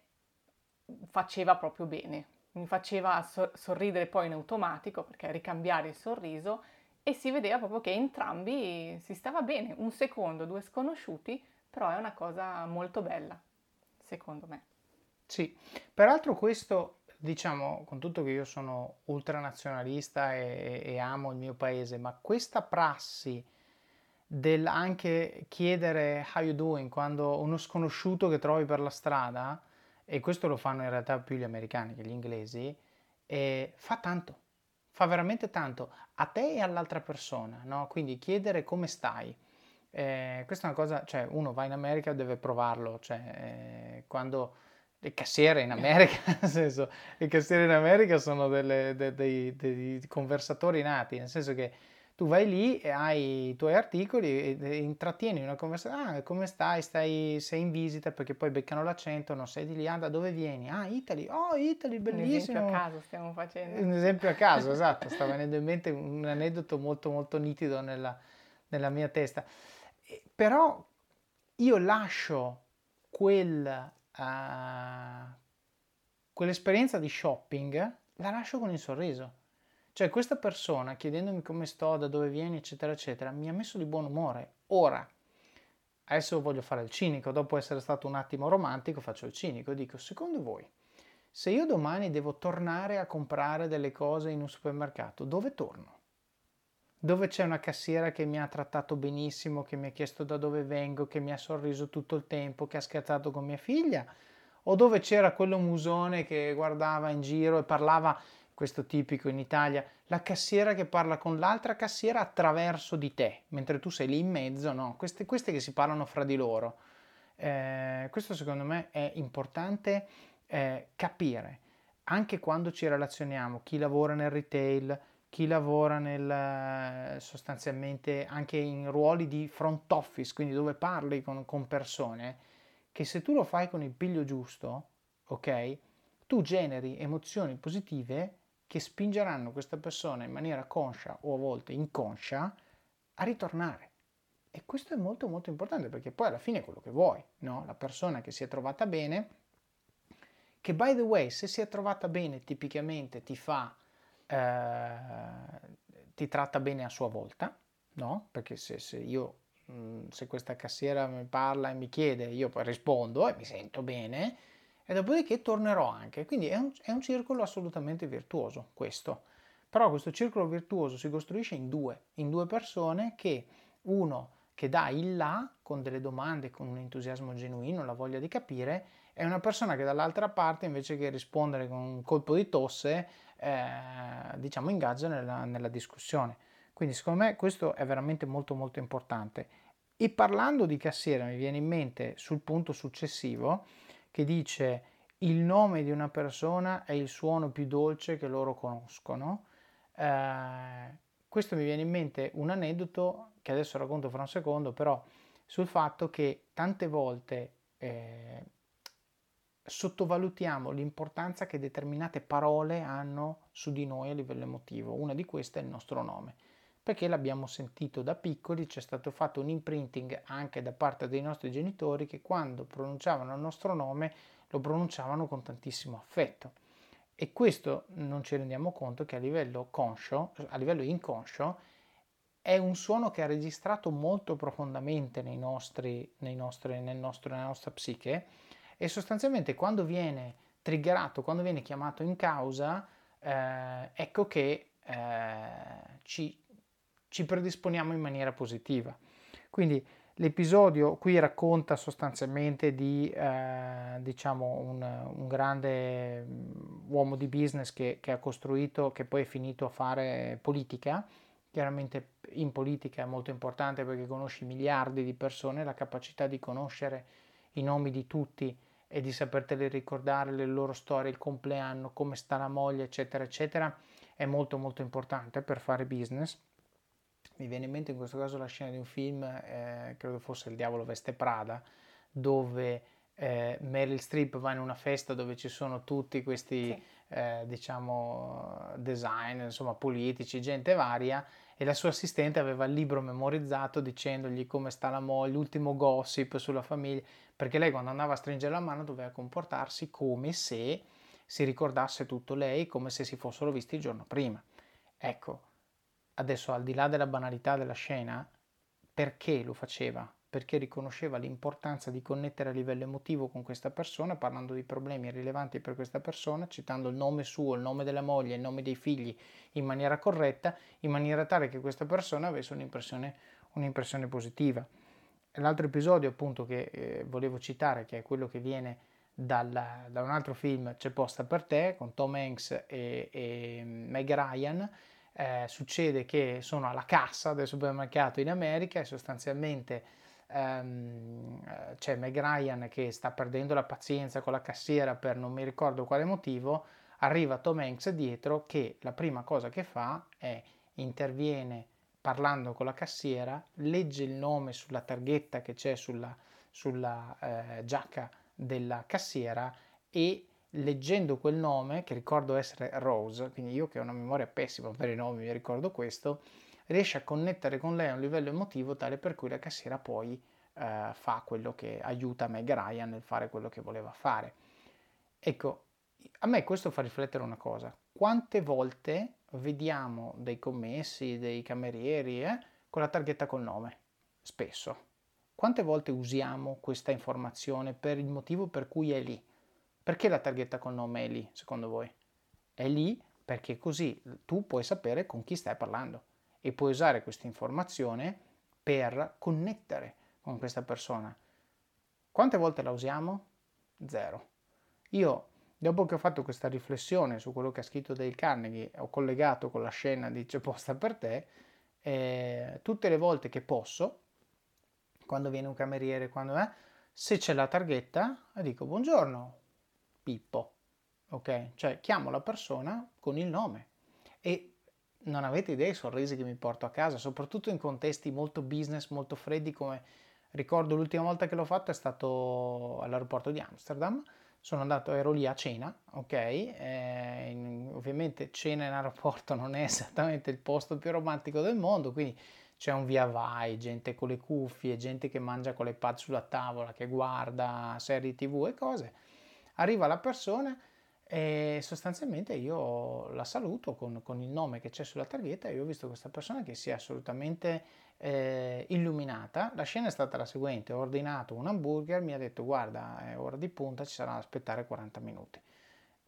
faceva proprio bene, mi faceva so- sorridere poi in automatico perché ricambiare il sorriso e si vedeva proprio che entrambi si stava bene, un secondo, due sconosciuti, però è una cosa molto bella, secondo me. Sì, peraltro questo diciamo, con tutto che io sono ultranazionalista e, e amo il mio paese, ma questa prassi del anche chiedere how you doing quando uno sconosciuto che trovi per la strada, e questo lo fanno in realtà più gli americani che gli inglesi, eh, fa tanto, fa veramente tanto a te e all'altra persona, no? Quindi chiedere come stai. Eh, questa è una cosa, cioè uno va in America e deve provarlo, cioè eh, quando le cassiere in America, nel senso, le cassiere in America sono delle, de, dei, dei, conversatori nati, nel senso che tu vai lì e hai i tuoi articoli e, intrattieni una conversazione, ah come stai, stai, sei in visita perché poi beccano l'accento, non sei di lì, ah da dove vieni? Ah Italy, oh Italy, bellissimo. Un esempio a caso stiamo facendo. Un esempio a caso, esatto, sta venendo in mente un aneddoto molto molto nitido nella, nella mia testa. Però io lascio quel uh, quell'esperienza di shopping la lascio con il sorriso. Cioè questa persona chiedendomi come sto, da dove vieni, eccetera, eccetera, mi ha messo di buon umore. Ora, adesso voglio fare il cinico, dopo essere stato un attimo romantico faccio il cinico, dico, secondo voi, se io domani devo tornare a comprare delle cose in un supermercato, dove torno? Dove c'è una cassiera che mi ha trattato benissimo, che mi ha chiesto da dove vengo, che mi ha sorriso tutto il tempo, che ha scherzato con mia figlia? O dove c'era quello musone che guardava in giro e parlava, questo tipico in Italia, la cassiera che parla con l'altra cassiera attraverso di te, mentre tu sei lì in mezzo, no? Queste, queste che si parlano fra di loro. Eh, questo secondo me è importante eh, capire, anche quando ci relazioniamo, chi lavora nel retail, chi lavora nel, sostanzialmente anche in ruoli di front office, quindi dove parli con, con persone, che se tu lo fai con il piglio giusto, ok, tu generi emozioni positive che spingeranno questa persona in maniera conscia o a volte inconscia a ritornare. E questo è molto molto importante perché poi alla fine è quello che vuoi, no? La persona che si è trovata bene, che by the way, se si è trovata bene tipicamente ti fa, eh, ti tratta bene a sua volta, no? Perché se, se io, mh, se questa cassiera mi parla e mi chiede, io rispondo e mi sento bene, e dopodiché tornerò anche. Quindi è un, è un circolo assolutamente virtuoso questo. Però questo circolo virtuoso si costruisce in due, in due persone che uno che dà il là con delle domande, con un entusiasmo genuino, la voglia di capire, è una persona che dall'altra parte invece che rispondere con un colpo di tosse, eh, diciamo ingaggia nella, nella discussione. Quindi secondo me questo è veramente molto molto importante. E parlando di cassiera mi viene in mente sul punto successivo che dice il nome di una persona è il suono più dolce che loro conoscono. Eh, questo mi viene in mente un aneddoto che adesso racconto fra un secondo, però sul fatto che tante volte eh, sottovalutiamo l'importanza che determinate parole hanno su di noi a livello emotivo. Una di queste è il nostro nome, perché l'abbiamo sentito da piccoli, c'è stato fatto un imprinting anche da parte dei nostri genitori che quando pronunciavano il nostro nome lo pronunciavano con tantissimo affetto. E questo non ci rendiamo conto che a livello conscio, a livello inconscio, è un suono che ha registrato molto profondamente nei nostri, nei nostri, nel nostro, nella nostra psiche e sostanzialmente quando viene triggerato, quando viene chiamato in causa, eh, ecco che eh, ci, ci predisponiamo in maniera positiva. Quindi l'episodio qui racconta sostanzialmente di eh, diciamo un, un, grande uomo di business che, che, ha costruito, che poi è finito a fare politica Chiaramente in politica è molto importante perché conosci miliardi di persone, la capacità di conoscere i nomi di tutti e di saperteli ricordare, le loro storie, il compleanno, come sta la moglie, eccetera, eccetera, è molto molto importante per fare business. Mi viene in mente in questo caso la scena di un film, eh, credo fosse Il diavolo veste Prada, dove eh, Meryl Streep va in una festa dove ci sono tutti questi sì. eh, diciamo design, insomma politici, gente varia e la sua assistente aveva il libro memorizzato dicendogli come sta la moglie, l'ultimo gossip sulla famiglia, perché lei quando andava a stringere la mano doveva comportarsi come se si ricordasse tutto lei, come se si fossero visti il giorno prima. Ecco, adesso al di là della banalità della scena, perché lo faceva? Perché riconosceva l'importanza di connettere a livello emotivo con questa persona, parlando di problemi rilevanti per questa persona, citando il nome suo, il nome della moglie, il nome dei figli in maniera corretta, in maniera tale che questa persona avesse un'impressione, un'impressione positiva. L'altro episodio appunto che eh, volevo citare, che è quello che viene dal, da un altro film C'è posta per te, con Tom Hanks e, e Meg Ryan, eh, succede che sono alla cassa del supermercato in America e sostanzialmente ehm, c'è Meg Ryan che sta perdendo la pazienza con la cassiera per non mi ricordo quale motivo, arriva Tom Hanks dietro che la prima cosa che fa è interviene parlando con la cassiera, legge il nome sulla targhetta che c'è sulla, sulla eh, giacca della cassiera e leggendo quel nome, che ricordo essere Rose, quindi io che ho una memoria pessima per i nomi mi ricordo questo, riesce a connettere con lei a un livello emotivo tale per cui la cassiera poi eh, fa quello che aiuta Meg Ryan nel fare quello che voleva fare. Ecco, a me questo fa riflettere una cosa. Quante volte vediamo dei commessi, dei camerieri eh, con la targhetta col nome? Spesso. Quante volte usiamo questa informazione per il motivo per cui è lì? Perché la targhetta col nome è lì, secondo voi? È lì perché così tu puoi sapere con chi stai parlando e puoi usare questa informazione per connettere con questa persona. Quante volte la usiamo? Zero. Io, dopo che ho fatto questa riflessione su quello che ha scritto Dale Carnegie, ho collegato con la scena di C'è posta per te, eh, tutte le volte che posso, quando viene un cameriere, quando è, se c'è la targhetta, dico buongiorno, Pippo, ok? Cioè chiamo la persona con il nome e non avete idea dei sorrisi che mi porto a casa, soprattutto in contesti molto business, molto freddi come ricordo l'ultima volta che l'ho fatto è stato all'aeroporto di Amsterdam. Sono andato, ero lì a cena, ok? Eh, ovviamente cena in aeroporto non è esattamente il posto più romantico del mondo, quindi c'è un via vai, gente con le cuffie, gente che mangia con le pad sulla tavola, che guarda serie tv e cose. Arriva la persona e sostanzialmente io la saluto con, con il nome che c'è sulla targhetta e io ho visto questa persona che si è assolutamente eh, illuminata. La scena è stata la seguente, ho ordinato un hamburger, mi ha detto guarda è ora di punta, ci sarà da aspettare 40 minuti.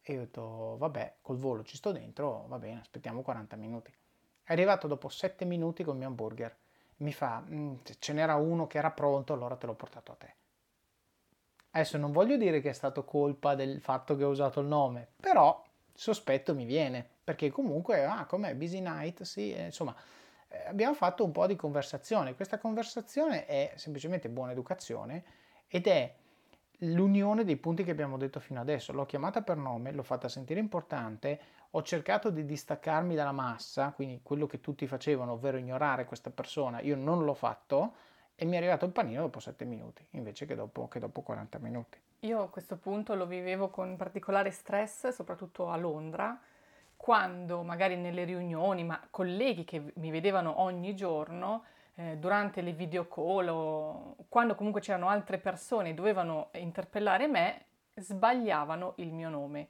E io ho detto vabbè, col volo ci sto dentro, va bene, aspettiamo 40 minuti. È arrivato dopo 7 minuti con il mio hamburger. Mi fa, mm, ce n'era uno che era pronto, allora te l'ho portato a te. Adesso non voglio dire che è stato colpa del fatto che ho usato il nome, però sospetto mi viene, perché comunque, ah, com'è, Busy Night, sì, eh, insomma, eh, abbiamo fatto un po' di conversazione. Questa conversazione è semplicemente buona educazione ed è l'unione dei punti che abbiamo detto fino adesso. L'ho chiamata per nome, l'ho fatta sentire importante, ho cercato di distaccarmi dalla massa, quindi quello che tutti facevano, ovvero ignorare questa persona, io non l'ho fatto e mi è arrivato il panino dopo 7 minuti, invece che dopo, che dopo 40 minuti. Io a questo punto lo vivevo con particolare stress, soprattutto a Londra, quando magari nelle riunioni, ma colleghi che mi vedevano ogni giorno, eh, durante le video call o quando comunque c'erano altre persone e dovevano interpellare me, sbagliavano il mio nome.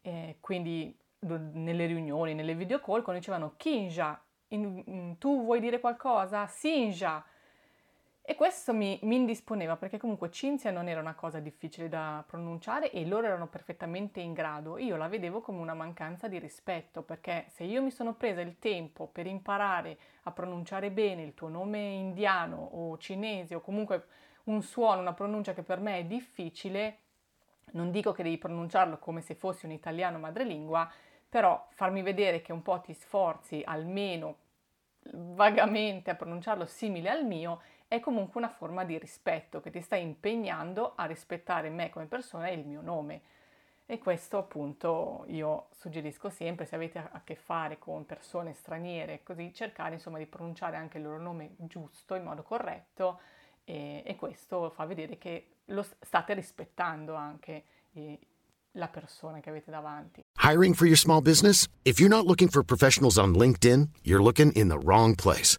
Eh, quindi nelle riunioni, nelle video call, quando dicevano Kinja, in, in, tu vuoi dire qualcosa? Sinja. E questo mi, mi, indisponeva perché comunque Cinzia non era una cosa difficile da pronunciare e loro erano perfettamente in grado. Io la vedevo come una mancanza di rispetto perché se io mi sono presa il tempo per imparare a pronunciare bene il tuo nome indiano o cinese o comunque un suono, una pronuncia che per me è difficile, non dico che devi pronunciarlo come se fossi un italiano madrelingua, però farmi vedere che un po' ti sforzi almeno vagamente a pronunciarlo simile al mio è comunque una forma di rispetto che ti stai impegnando a rispettare me come persona e il mio nome. E questo appunto io suggerisco sempre, se avete a che fare con persone straniere, così cercare insomma di pronunciare anche il loro nome giusto, in modo corretto e, e questo fa vedere che lo state rispettando anche eh, la persona che avete davanti. Hiring for your small business? If you're not looking for professionals on LinkedIn, you're looking in the wrong place.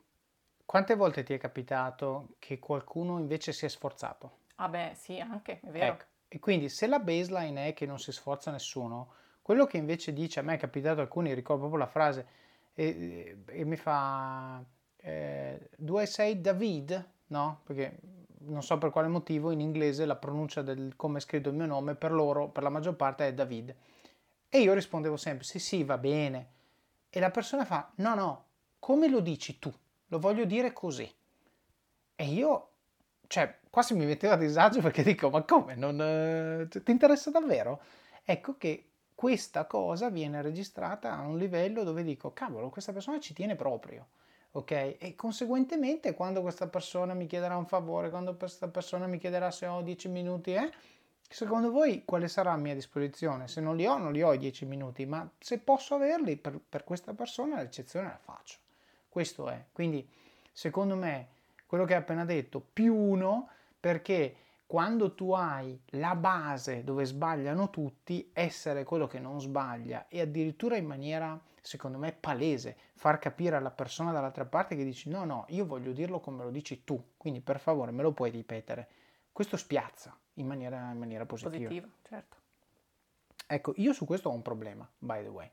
Quante volte ti è capitato che qualcuno invece si è sforzato? Ah beh, sì, anche, è vero. Ecco. E quindi se la baseline è che non si sforza nessuno, quello che invece dice, a me è capitato alcuni, ricordo proprio la frase, e, e mi fa, eh, do I say David? No, perché non so per quale motivo in inglese la pronuncia del come è scritto il mio nome per loro, per la maggior parte è David. E io rispondevo sempre sì sì va bene. E la persona fa no no, come lo dici tu? Lo voglio dire così. E io, cioè, quasi mi metteva a disagio perché dico ma come? Non, eh, ti interessa davvero? Ecco che questa cosa viene registrata a un livello dove dico cavolo questa persona ci tiene proprio ok? E conseguentemente quando questa persona mi chiederà un favore, quando questa persona mi chiederà se ho 10 minuti, eh, secondo voi quale sarà a mia disposizione? Se non li ho, non li ho i 10 minuti, ma se posso averli per, per questa persona, l'eccezione la faccio. Questo è. Quindi, secondo me, quello che hai appena detto, più uno, perché quando tu hai la base dove sbagliano tutti, essere quello che non sbaglia e addirittura in maniera, secondo me, palese, far capire alla persona dall'altra parte che dici no, no, io voglio dirlo come lo dici tu, quindi per favore me lo puoi ripetere. Questo spiazza in maniera, in maniera positiva. Positiva, certo. Ecco, io su questo ho un problema, by the way,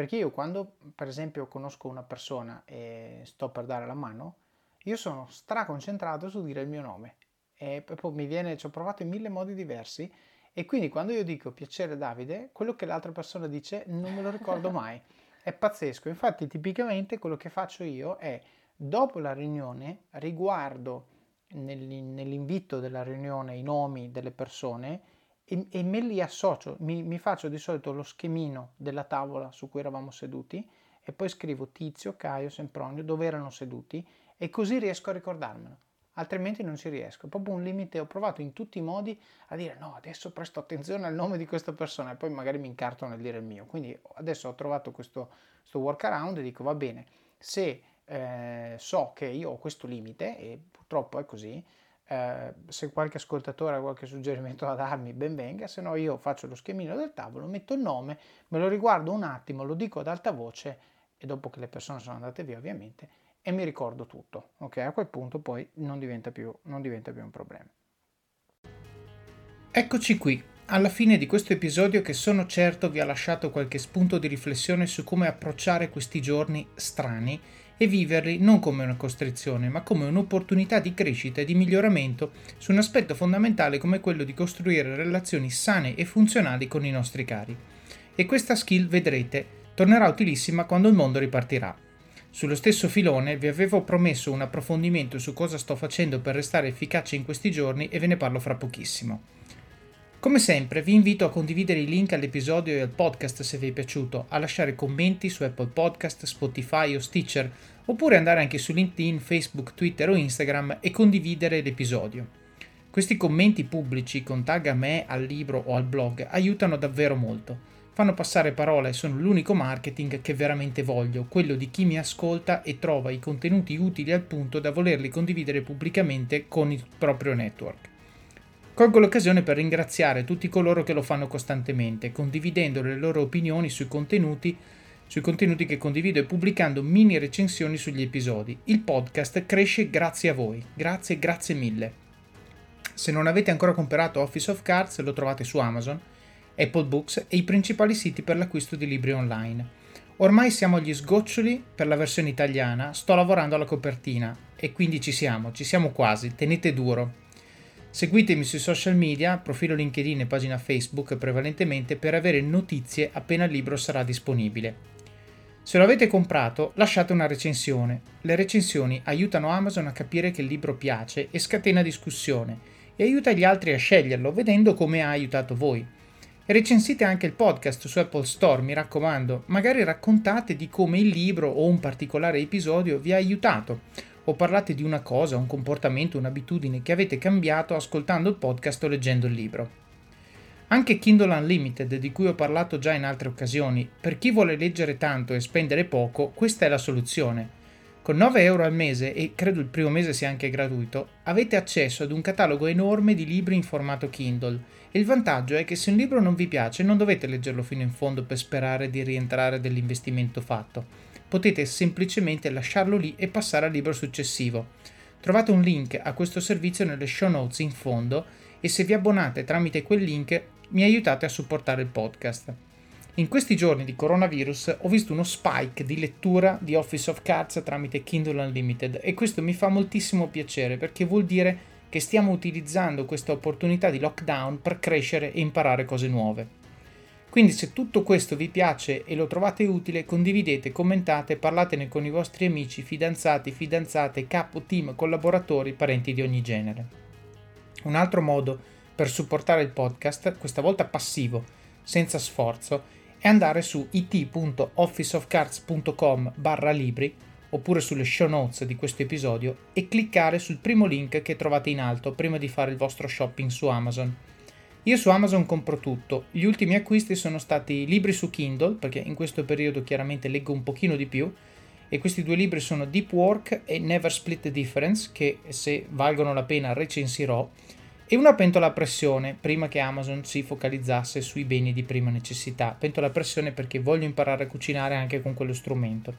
perché io quando, per esempio, conosco una persona e sto per dare la mano, io sono straconcentrato su dire il mio nome e proprio mi viene, ci ho provato in mille modi diversi e quindi quando io dico piacere Davide, quello che l'altra persona dice non me lo ricordo mai. È pazzesco. Infatti, tipicamente quello che faccio io è dopo la riunione riguardo nell'invito della riunione i nomi delle persone e, e me li associo. Mi, mi faccio di solito lo schemino della tavola su cui eravamo seduti e poi scrivo Tizio, Caio, Sempronio, dove erano seduti e così riesco a ricordarmelo altrimenti non ci riesco. È proprio un limite, ho provato in tutti i modi a dire no, adesso presto attenzione al nome di questa persona e poi magari mi incarto nel dire il mio. Quindi adesso ho trovato questo, questo workaround e dico va bene, se eh, so che io ho questo limite e purtroppo è così, eh, se qualche ascoltatore ha qualche suggerimento da darmi, ben venga, se no io faccio lo schemino del tavolo, metto il nome, me lo riguardo un attimo, lo dico ad alta voce e dopo che le persone sono andate via ovviamente e mi ricordo tutto, ok? A quel punto poi non diventa più, non diventa più un problema. Eccoci qui, alla fine di questo episodio che sono certo vi ha lasciato qualche spunto di riflessione su come approcciare questi giorni strani e viverli non come una costrizione, ma come un'opportunità di crescita e di miglioramento su un aspetto fondamentale come quello di costruire relazioni sane e funzionali con i nostri cari. E questa skill, vedrete, tornerà utilissima quando il mondo ripartirà. Sullo stesso filone vi avevo promesso un approfondimento su cosa sto facendo per restare efficace in questi giorni e ve ne parlo fra pochissimo. Come sempre vi invito a condividere i link all'episodio e al podcast se vi è piaciuto, a lasciare commenti su Apple Podcast, Spotify o Stitcher, oppure andare anche su LinkedIn, Facebook, Twitter o Instagram e condividere l'episodio. Questi commenti pubblici con tag a me, al libro o al blog aiutano davvero molto fanno passare parola e sono l'unico marketing che veramente voglio, quello di chi mi ascolta e trova i contenuti utili al punto da volerli condividere pubblicamente con il proprio network. Colgo l'occasione per ringraziare tutti coloro che lo fanno costantemente, condividendo le loro opinioni sui contenuti, sui contenuti che condivido e pubblicando mini recensioni sugli episodi. Il podcast cresce grazie a voi. Grazie, grazie mille. Se non avete ancora comprato Office of Cards lo trovate su Amazon Apple Books e i principali siti per l'acquisto di libri online. Ormai siamo agli sgoccioli per la versione italiana, sto lavorando alla copertina e quindi ci siamo, ci siamo quasi, tenete duro. Seguitemi sui social media, profilo LinkedIn e pagina Facebook prevalentemente per avere notizie appena il libro sarà disponibile. Se lo avete comprato, lasciate una recensione. Le recensioni aiutano Amazon a capire che il libro piace e scatena discussione e aiuta gli altri a sceglierlo vedendo come ha aiutato voi. Recensite anche il podcast su Apple Store, mi raccomando, magari raccontate di come il libro o un particolare episodio vi ha aiutato, o parlate di una cosa, un comportamento, un'abitudine che avete cambiato ascoltando il podcast o leggendo il libro. Anche Kindle Unlimited, di cui ho parlato già in altre occasioni, per chi vuole leggere tanto e spendere poco, questa è la soluzione. Con 9 euro al mese, e credo il primo mese sia anche gratuito, avete accesso ad un catalogo enorme di libri in formato Kindle. E il vantaggio è che se un libro non vi piace non dovete leggerlo fino in fondo per sperare di rientrare dell'investimento fatto. Potete semplicemente lasciarlo lì e passare al libro successivo. Trovate un link a questo servizio nelle show notes in fondo e se vi abbonate tramite quel link mi aiutate a supportare il podcast. In questi giorni di coronavirus ho visto uno spike di lettura di Office of Cards tramite Kindle Unlimited e questo mi fa moltissimo piacere perché vuol dire che stiamo utilizzando questa opportunità di lockdown per crescere e imparare cose nuove. Quindi se tutto questo vi piace e lo trovate utile, condividete, commentate, parlatene con i vostri amici, fidanzati, fidanzate, capo, team, collaboratori, parenti di ogni genere. Un altro modo per supportare il podcast, questa volta passivo, senza sforzo, è andare su it.officeofcards.com barra libri oppure sulle show notes di questo episodio e cliccare sul primo link che trovate in alto prima di fare il vostro shopping su Amazon. Io su Amazon compro tutto, gli ultimi acquisti sono stati libri su Kindle, perché in questo periodo chiaramente leggo un pochino di più, e questi due libri sono Deep Work e Never Split the Difference, che se valgono la pena recensirò, e una pentola a pressione prima che Amazon si focalizzasse sui beni di prima necessità. Pentola a pressione perché voglio imparare a cucinare anche con quello strumento.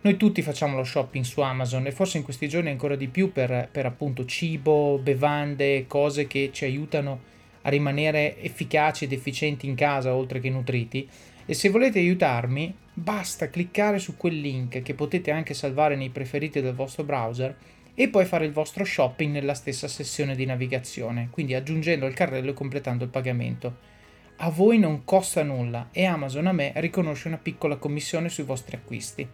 Noi tutti facciamo lo shopping su Amazon e forse in questi giorni ancora di più per, per appunto cibo, bevande, cose che ci aiutano a rimanere efficaci ed efficienti in casa oltre che nutriti. E se volete aiutarmi, basta cliccare su quel link che potete anche salvare nei preferiti del vostro browser e poi fare il vostro shopping nella stessa sessione di navigazione, quindi aggiungendo al carrello e completando il pagamento. A voi non costa nulla e Amazon a me riconosce una piccola commissione sui vostri acquisti.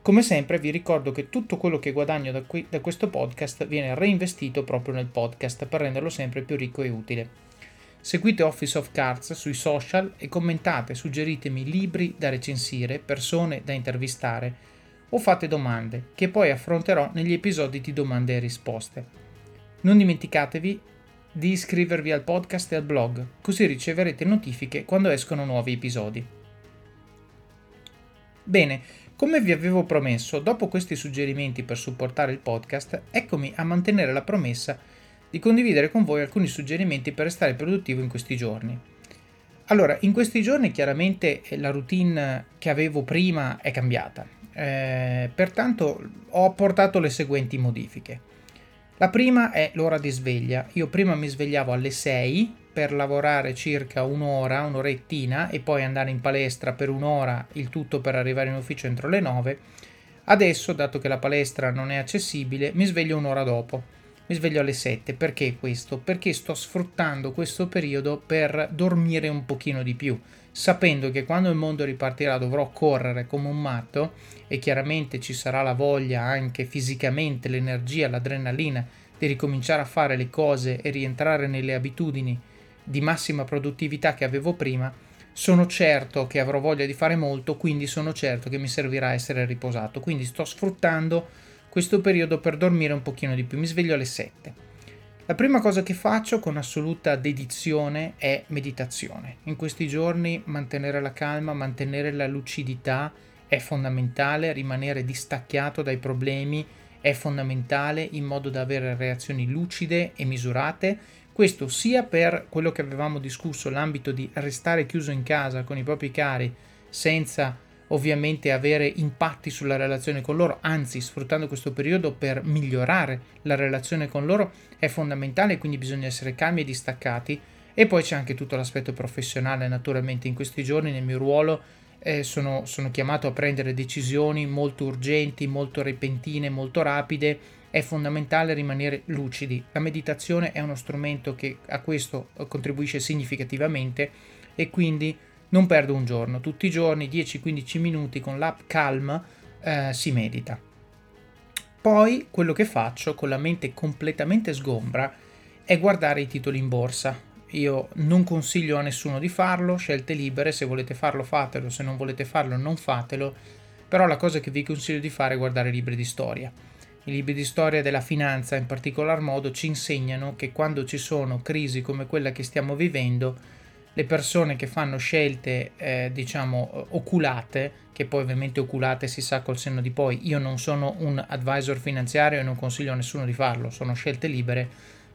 Come sempre vi ricordo che tutto quello che guadagno da, qui, da questo podcast viene reinvestito proprio nel podcast per renderlo sempre più ricco e utile. Seguite Office of Cards sui social e commentate, suggeritemi libri da recensire, persone da intervistare o fate domande che poi affronterò negli episodi di domande e risposte. Non dimenticatevi di iscrivervi al podcast e al blog, così riceverete notifiche quando escono nuovi episodi. Bene, come vi avevo promesso, dopo questi suggerimenti per supportare il podcast, eccomi a mantenere la promessa di condividere con voi alcuni suggerimenti per restare produttivo in questi giorni. Allora, in questi giorni chiaramente la routine che avevo prima è cambiata, eh, pertanto ho apportato le seguenti modifiche. La prima è l'ora di sveglia. Io prima mi svegliavo alle 6 per lavorare circa un'ora, un'orettina e poi andare in palestra per un'ora, il tutto per arrivare in ufficio entro le 9. Adesso, dato che la palestra non è accessibile, mi sveglio un'ora dopo mi sveglio alle 7. Perché questo? Perché sto sfruttando questo periodo per dormire un pochino di più, sapendo che quando il mondo ripartirà dovrò correre come un matto e chiaramente ci sarà la voglia anche fisicamente, l'energia, l'adrenalina di ricominciare a fare le cose e rientrare nelle abitudini di massima produttività che avevo prima, sono certo che avrò voglia di fare molto, quindi sono certo che mi servirà essere riposato. Quindi sto sfruttando questo periodo per dormire un pochino di più. Mi sveglio alle 7. La prima cosa che faccio con assoluta dedizione è meditazione. In questi giorni mantenere la calma, mantenere la lucidità è fondamentale, rimanere distaccato dai problemi è fondamentale in modo da avere reazioni lucide e misurate. Questo sia per quello che avevamo discusso, l'ambito di restare chiuso in casa con i propri cari senza ovviamente avere impatti sulla relazione con loro, anzi sfruttando questo periodo per migliorare la relazione con loro è fondamentale, quindi bisogna essere calmi e distaccati. E poi c'è anche tutto l'aspetto professionale, naturalmente in questi giorni nel mio ruolo eh, sono, sono chiamato a prendere decisioni molto urgenti, molto repentine, molto rapide. È fondamentale rimanere lucidi. La meditazione è uno strumento che a questo contribuisce significativamente e quindi non perdo un giorno, tutti i giorni 10-15 minuti con l'app Calm eh, si medita. Poi quello che faccio con la mente completamente sgombra è guardare i titoli in borsa. Io non consiglio a nessuno di farlo, scelte libere, se volete farlo fatelo, se non volete farlo non fatelo, però la cosa che vi consiglio di fare è guardare libri di storia. I libri di storia della finanza in particolar modo ci insegnano che quando ci sono crisi come quella che stiamo vivendo, le persone che fanno scelte, eh, diciamo, oculate, che poi ovviamente oculate si sa col senno di poi, io non sono un advisor finanziario e non consiglio a nessuno di farlo, sono scelte libere,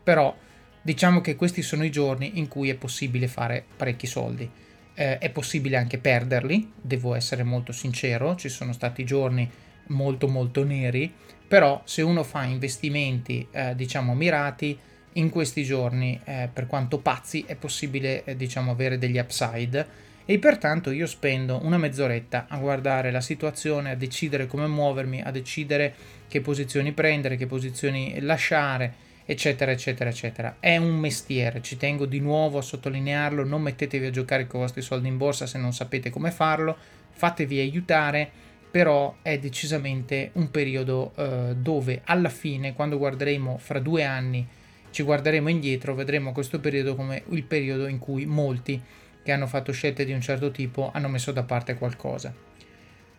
però diciamo che questi sono i giorni in cui è possibile fare parecchi soldi. Eh, è possibile anche perderli, devo essere molto sincero, ci sono stati giorni molto molto neri, però se uno fa investimenti eh, diciamo mirati, in questi giorni, eh, per quanto pazzi, è possibile eh, diciamo avere degli upside. E pertanto io spendo una mezz'oretta a guardare la situazione, a decidere come muovermi, a decidere che posizioni prendere, che posizioni lasciare, eccetera, eccetera, eccetera. È un mestiere, ci tengo di nuovo a sottolinearlo, non mettetevi a giocare con i vostri soldi in borsa se non sapete come farlo, fatevi aiutare, però è decisamente un periodo eh, dove alla fine, quando guarderemo fra due anni, ci guarderemo indietro, vedremo questo periodo come il periodo in cui molti che hanno fatto scelte di un certo tipo hanno messo da parte qualcosa.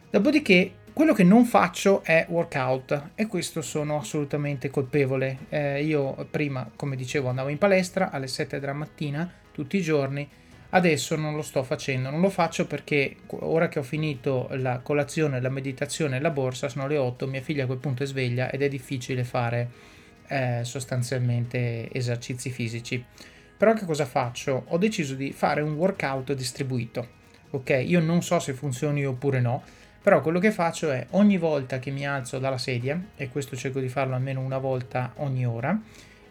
Dopodiché quello che non faccio è workout e questo sono assolutamente colpevole. Eh, io prima, come dicevo, andavo in palestra alle 7 della mattina tutti i giorni, adesso non lo sto facendo, non lo faccio perché ora che ho finito la colazione, la meditazione e la borsa, sono le 8, mia figlia a quel punto è sveglia ed è difficile fare eh, sostanzialmente esercizi fisici. Però che cosa faccio? Ho deciso di fare un workout distribuito. Ok, io non so se funzioni oppure no, però quello che faccio è ogni volta che mi alzo dalla sedia, e questo cerco di farlo almeno una volta ogni ora,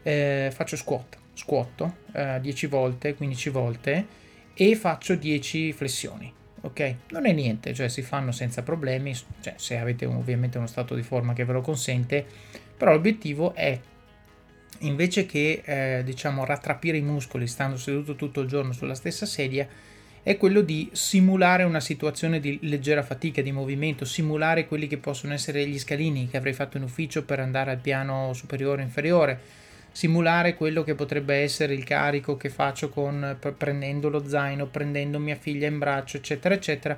eh, faccio squat, squatto eh, 10 volte, 15 volte e faccio 10 flessioni. Ok, non è niente, cioè si fanno senza problemi, cioè, se avete un, ovviamente uno stato di forma che ve lo consente, però l'obiettivo è invece che eh, diciamo rattrapire i muscoli stando seduto tutto il giorno sulla stessa sedia è quello di simulare una situazione di leggera fatica di movimento, simulare quelli che possono essere gli scalini che avrei fatto in ufficio per andare al piano superiore o inferiore, simulare quello che potrebbe essere il carico che faccio con, prendendo lo zaino, prendendo mia figlia in braccio, eccetera, eccetera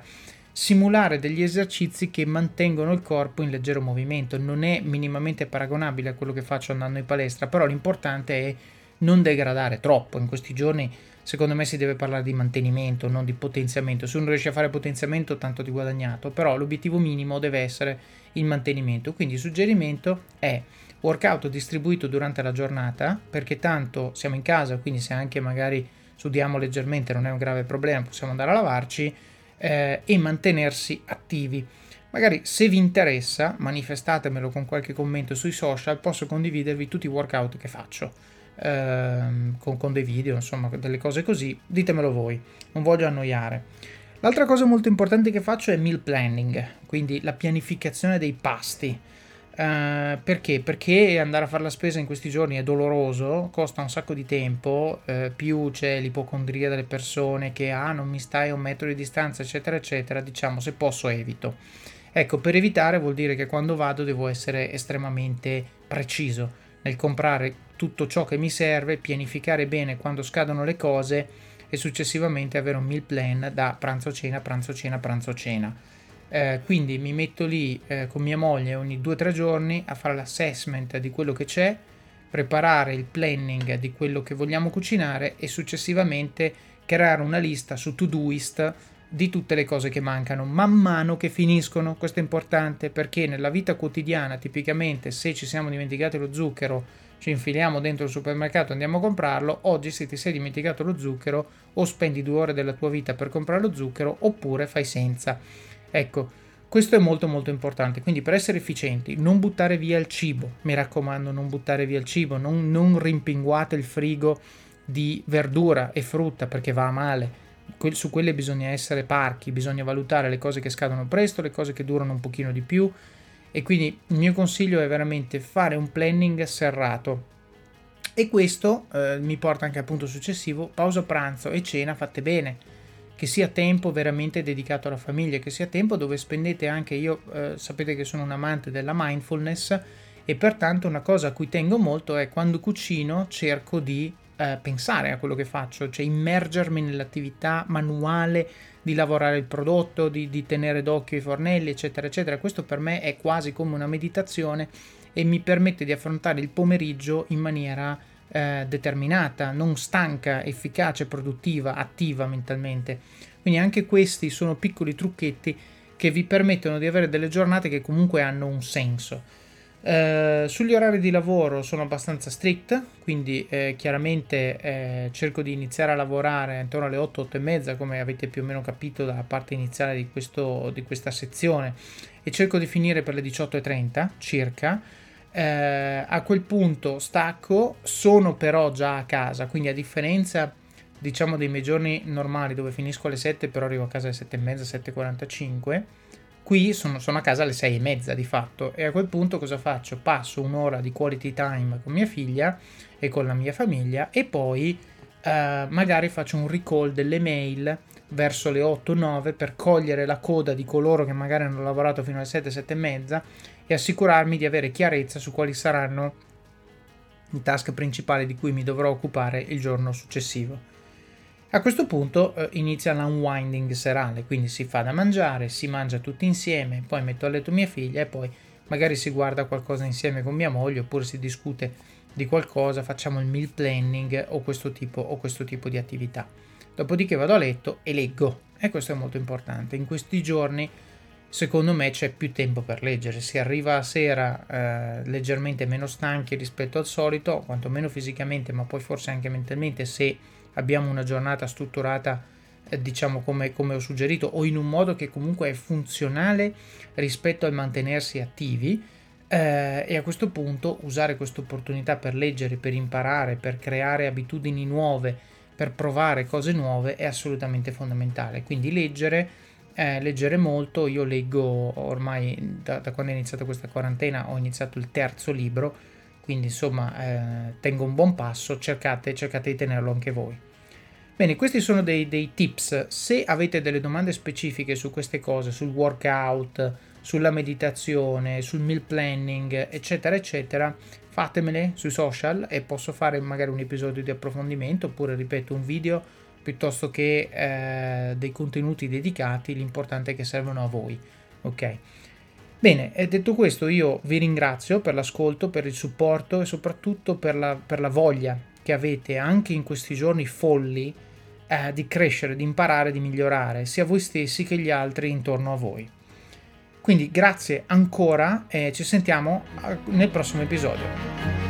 simulare degli esercizi che mantengono il corpo in leggero movimento. Non è minimamente paragonabile a quello che faccio andando in palestra, però l'importante è non degradare troppo. In questi giorni secondo me si deve parlare di mantenimento, non di potenziamento. Se uno riesce a fare potenziamento, tanto di guadagnato, però l'obiettivo minimo deve essere il mantenimento. Quindi il suggerimento è workout distribuito durante la giornata, perché tanto siamo in casa, quindi se anche magari sudiamo leggermente non è un grave problema, possiamo andare a lavarci eh, e mantenersi attivi. Magari se vi interessa, manifestatemelo con qualche commento sui social, posso condividervi tutti i workout che faccio. Ehm, con, con dei video, insomma, delle cose così, ditemelo voi, non voglio annoiare. L'altra cosa molto importante che faccio è meal planning, quindi la pianificazione dei pasti. Uh, perché? Perché andare a fare la spesa in questi giorni è doloroso, costa un sacco di tempo, uh, più c'è l'ipocondria delle persone che ah non mi stai a un metro di distanza eccetera eccetera, diciamo se posso evito. Ecco, per evitare vuol dire che quando vado devo essere estremamente preciso nel comprare tutto ciò che mi serve, pianificare bene quando scadono le cose e successivamente avere un meal plan da pranzo cena, pranzo cena, pranzo cena eh, quindi mi metto lì eh, con mia moglie ogni 2-3 giorni a fare l'assessment di quello che c'è, preparare il planning di quello che vogliamo cucinare e successivamente creare una lista su Todoist di tutte le cose che mancano man mano che finiscono. Questo è importante perché nella vita quotidiana, tipicamente, se ci siamo dimenticati lo zucchero, ci infiliamo dentro il supermercato e andiamo a comprarlo. Oggi, se ti sei dimenticato lo zucchero, o spendi due ore della tua vita per comprare lo zucchero, oppure fai senza. Ecco, questo è molto molto importante, quindi per essere efficienti non buttare via il cibo, mi raccomando non buttare via il cibo, non, non rimpinguate il frigo di verdura e frutta perché va a male, su quelle bisogna essere parchi, bisogna valutare le cose che scadono presto, le cose che durano un pochino di più. E quindi il mio consiglio è veramente fare un planning serrato. E questo eh, mi porta anche al punto successivo, pausa pranzo e cena fatte bene che sia tempo veramente dedicato alla famiglia, che sia tempo dove spendete anche io, eh, sapete che sono un amante della mindfulness e pertanto una cosa a cui tengo molto è quando cucino cerco di eh, pensare a quello che faccio, cioè immergermi nell'attività manuale di lavorare il prodotto, di, di tenere d'occhio i fornelli, eccetera, eccetera. Questo per me è quasi come una meditazione e mi permette di affrontare il pomeriggio in maniera eh, determinata, non stanca, efficace, produttiva, attiva mentalmente. Quindi anche questi sono piccoli trucchetti che vi permettono di avere delle giornate che comunque hanno un senso. Uh, sugli orari di lavoro sono abbastanza strict, quindi eh, chiaramente eh, cerco di iniziare a lavorare intorno alle 8, 8 e mezza, come avete più o meno capito dalla parte iniziale di, questo, di questa sezione, e cerco di finire per le 18.30 circa eh, a quel punto stacco, sono però già a casa, quindi a differenza diciamo dei miei giorni normali dove finisco alle 7 però arrivo a casa alle 7 e mezza, 7.45, qui sono, sono a casa alle 6 e mezza di fatto e a quel punto cosa faccio? Passo un'ora di quality time con mia figlia e con la mia famiglia e poi eh, magari faccio un recall delle mail verso le 8-9 per cogliere la coda di coloro che magari hanno lavorato fino alle 7, 7 e mezza e assicurarmi di avere chiarezza su quali saranno i task principali di cui mi dovrò occupare il giorno successivo. A questo punto eh, inizia l'unwinding serale, quindi si fa da mangiare, si mangia tutti insieme, poi metto a letto mia figlia e poi magari si guarda qualcosa insieme con mia moglie oppure si discute di qualcosa, facciamo il meal planning o questo tipo, o questo tipo di attività. Dopodiché vado a letto e leggo e questo è molto importante. In questi giorni secondo me c'è più tempo per leggere, si arriva a sera eh, leggermente meno stanchi rispetto al solito, quantomeno fisicamente, ma poi forse anche mentalmente se abbiamo una giornata strutturata, eh, diciamo come, come ho suggerito, o in un modo che comunque è funzionale rispetto al mantenersi attivi. Eh, e a questo punto usare questa opportunità per leggere, per imparare, per creare abitudini nuove, per provare cose nuove è assolutamente fondamentale. Quindi leggere eh, leggere molto, io leggo ormai da, da, quando è iniziata questa quarantena, ho iniziato il terzo libro, quindi insomma eh, tengo un buon passo, cercate, cercate di tenerlo anche voi. Bene, questi sono dei, dei, tips, se avete delle domande specifiche su queste cose, sul workout, sulla meditazione, sul meal planning, eccetera, eccetera, fatemele sui social e posso fare magari un episodio di approfondimento oppure, ripeto, un video piuttosto che eh, dei contenuti dedicati, l'importante è che servono a voi. Ok? Bene, detto questo io vi ringrazio per l'ascolto, per il supporto e soprattutto per la, per la voglia che avete anche in questi giorni folli eh, di crescere, di imparare, di migliorare, sia voi stessi che gli altri intorno a voi. Quindi grazie ancora e ci sentiamo nel prossimo episodio.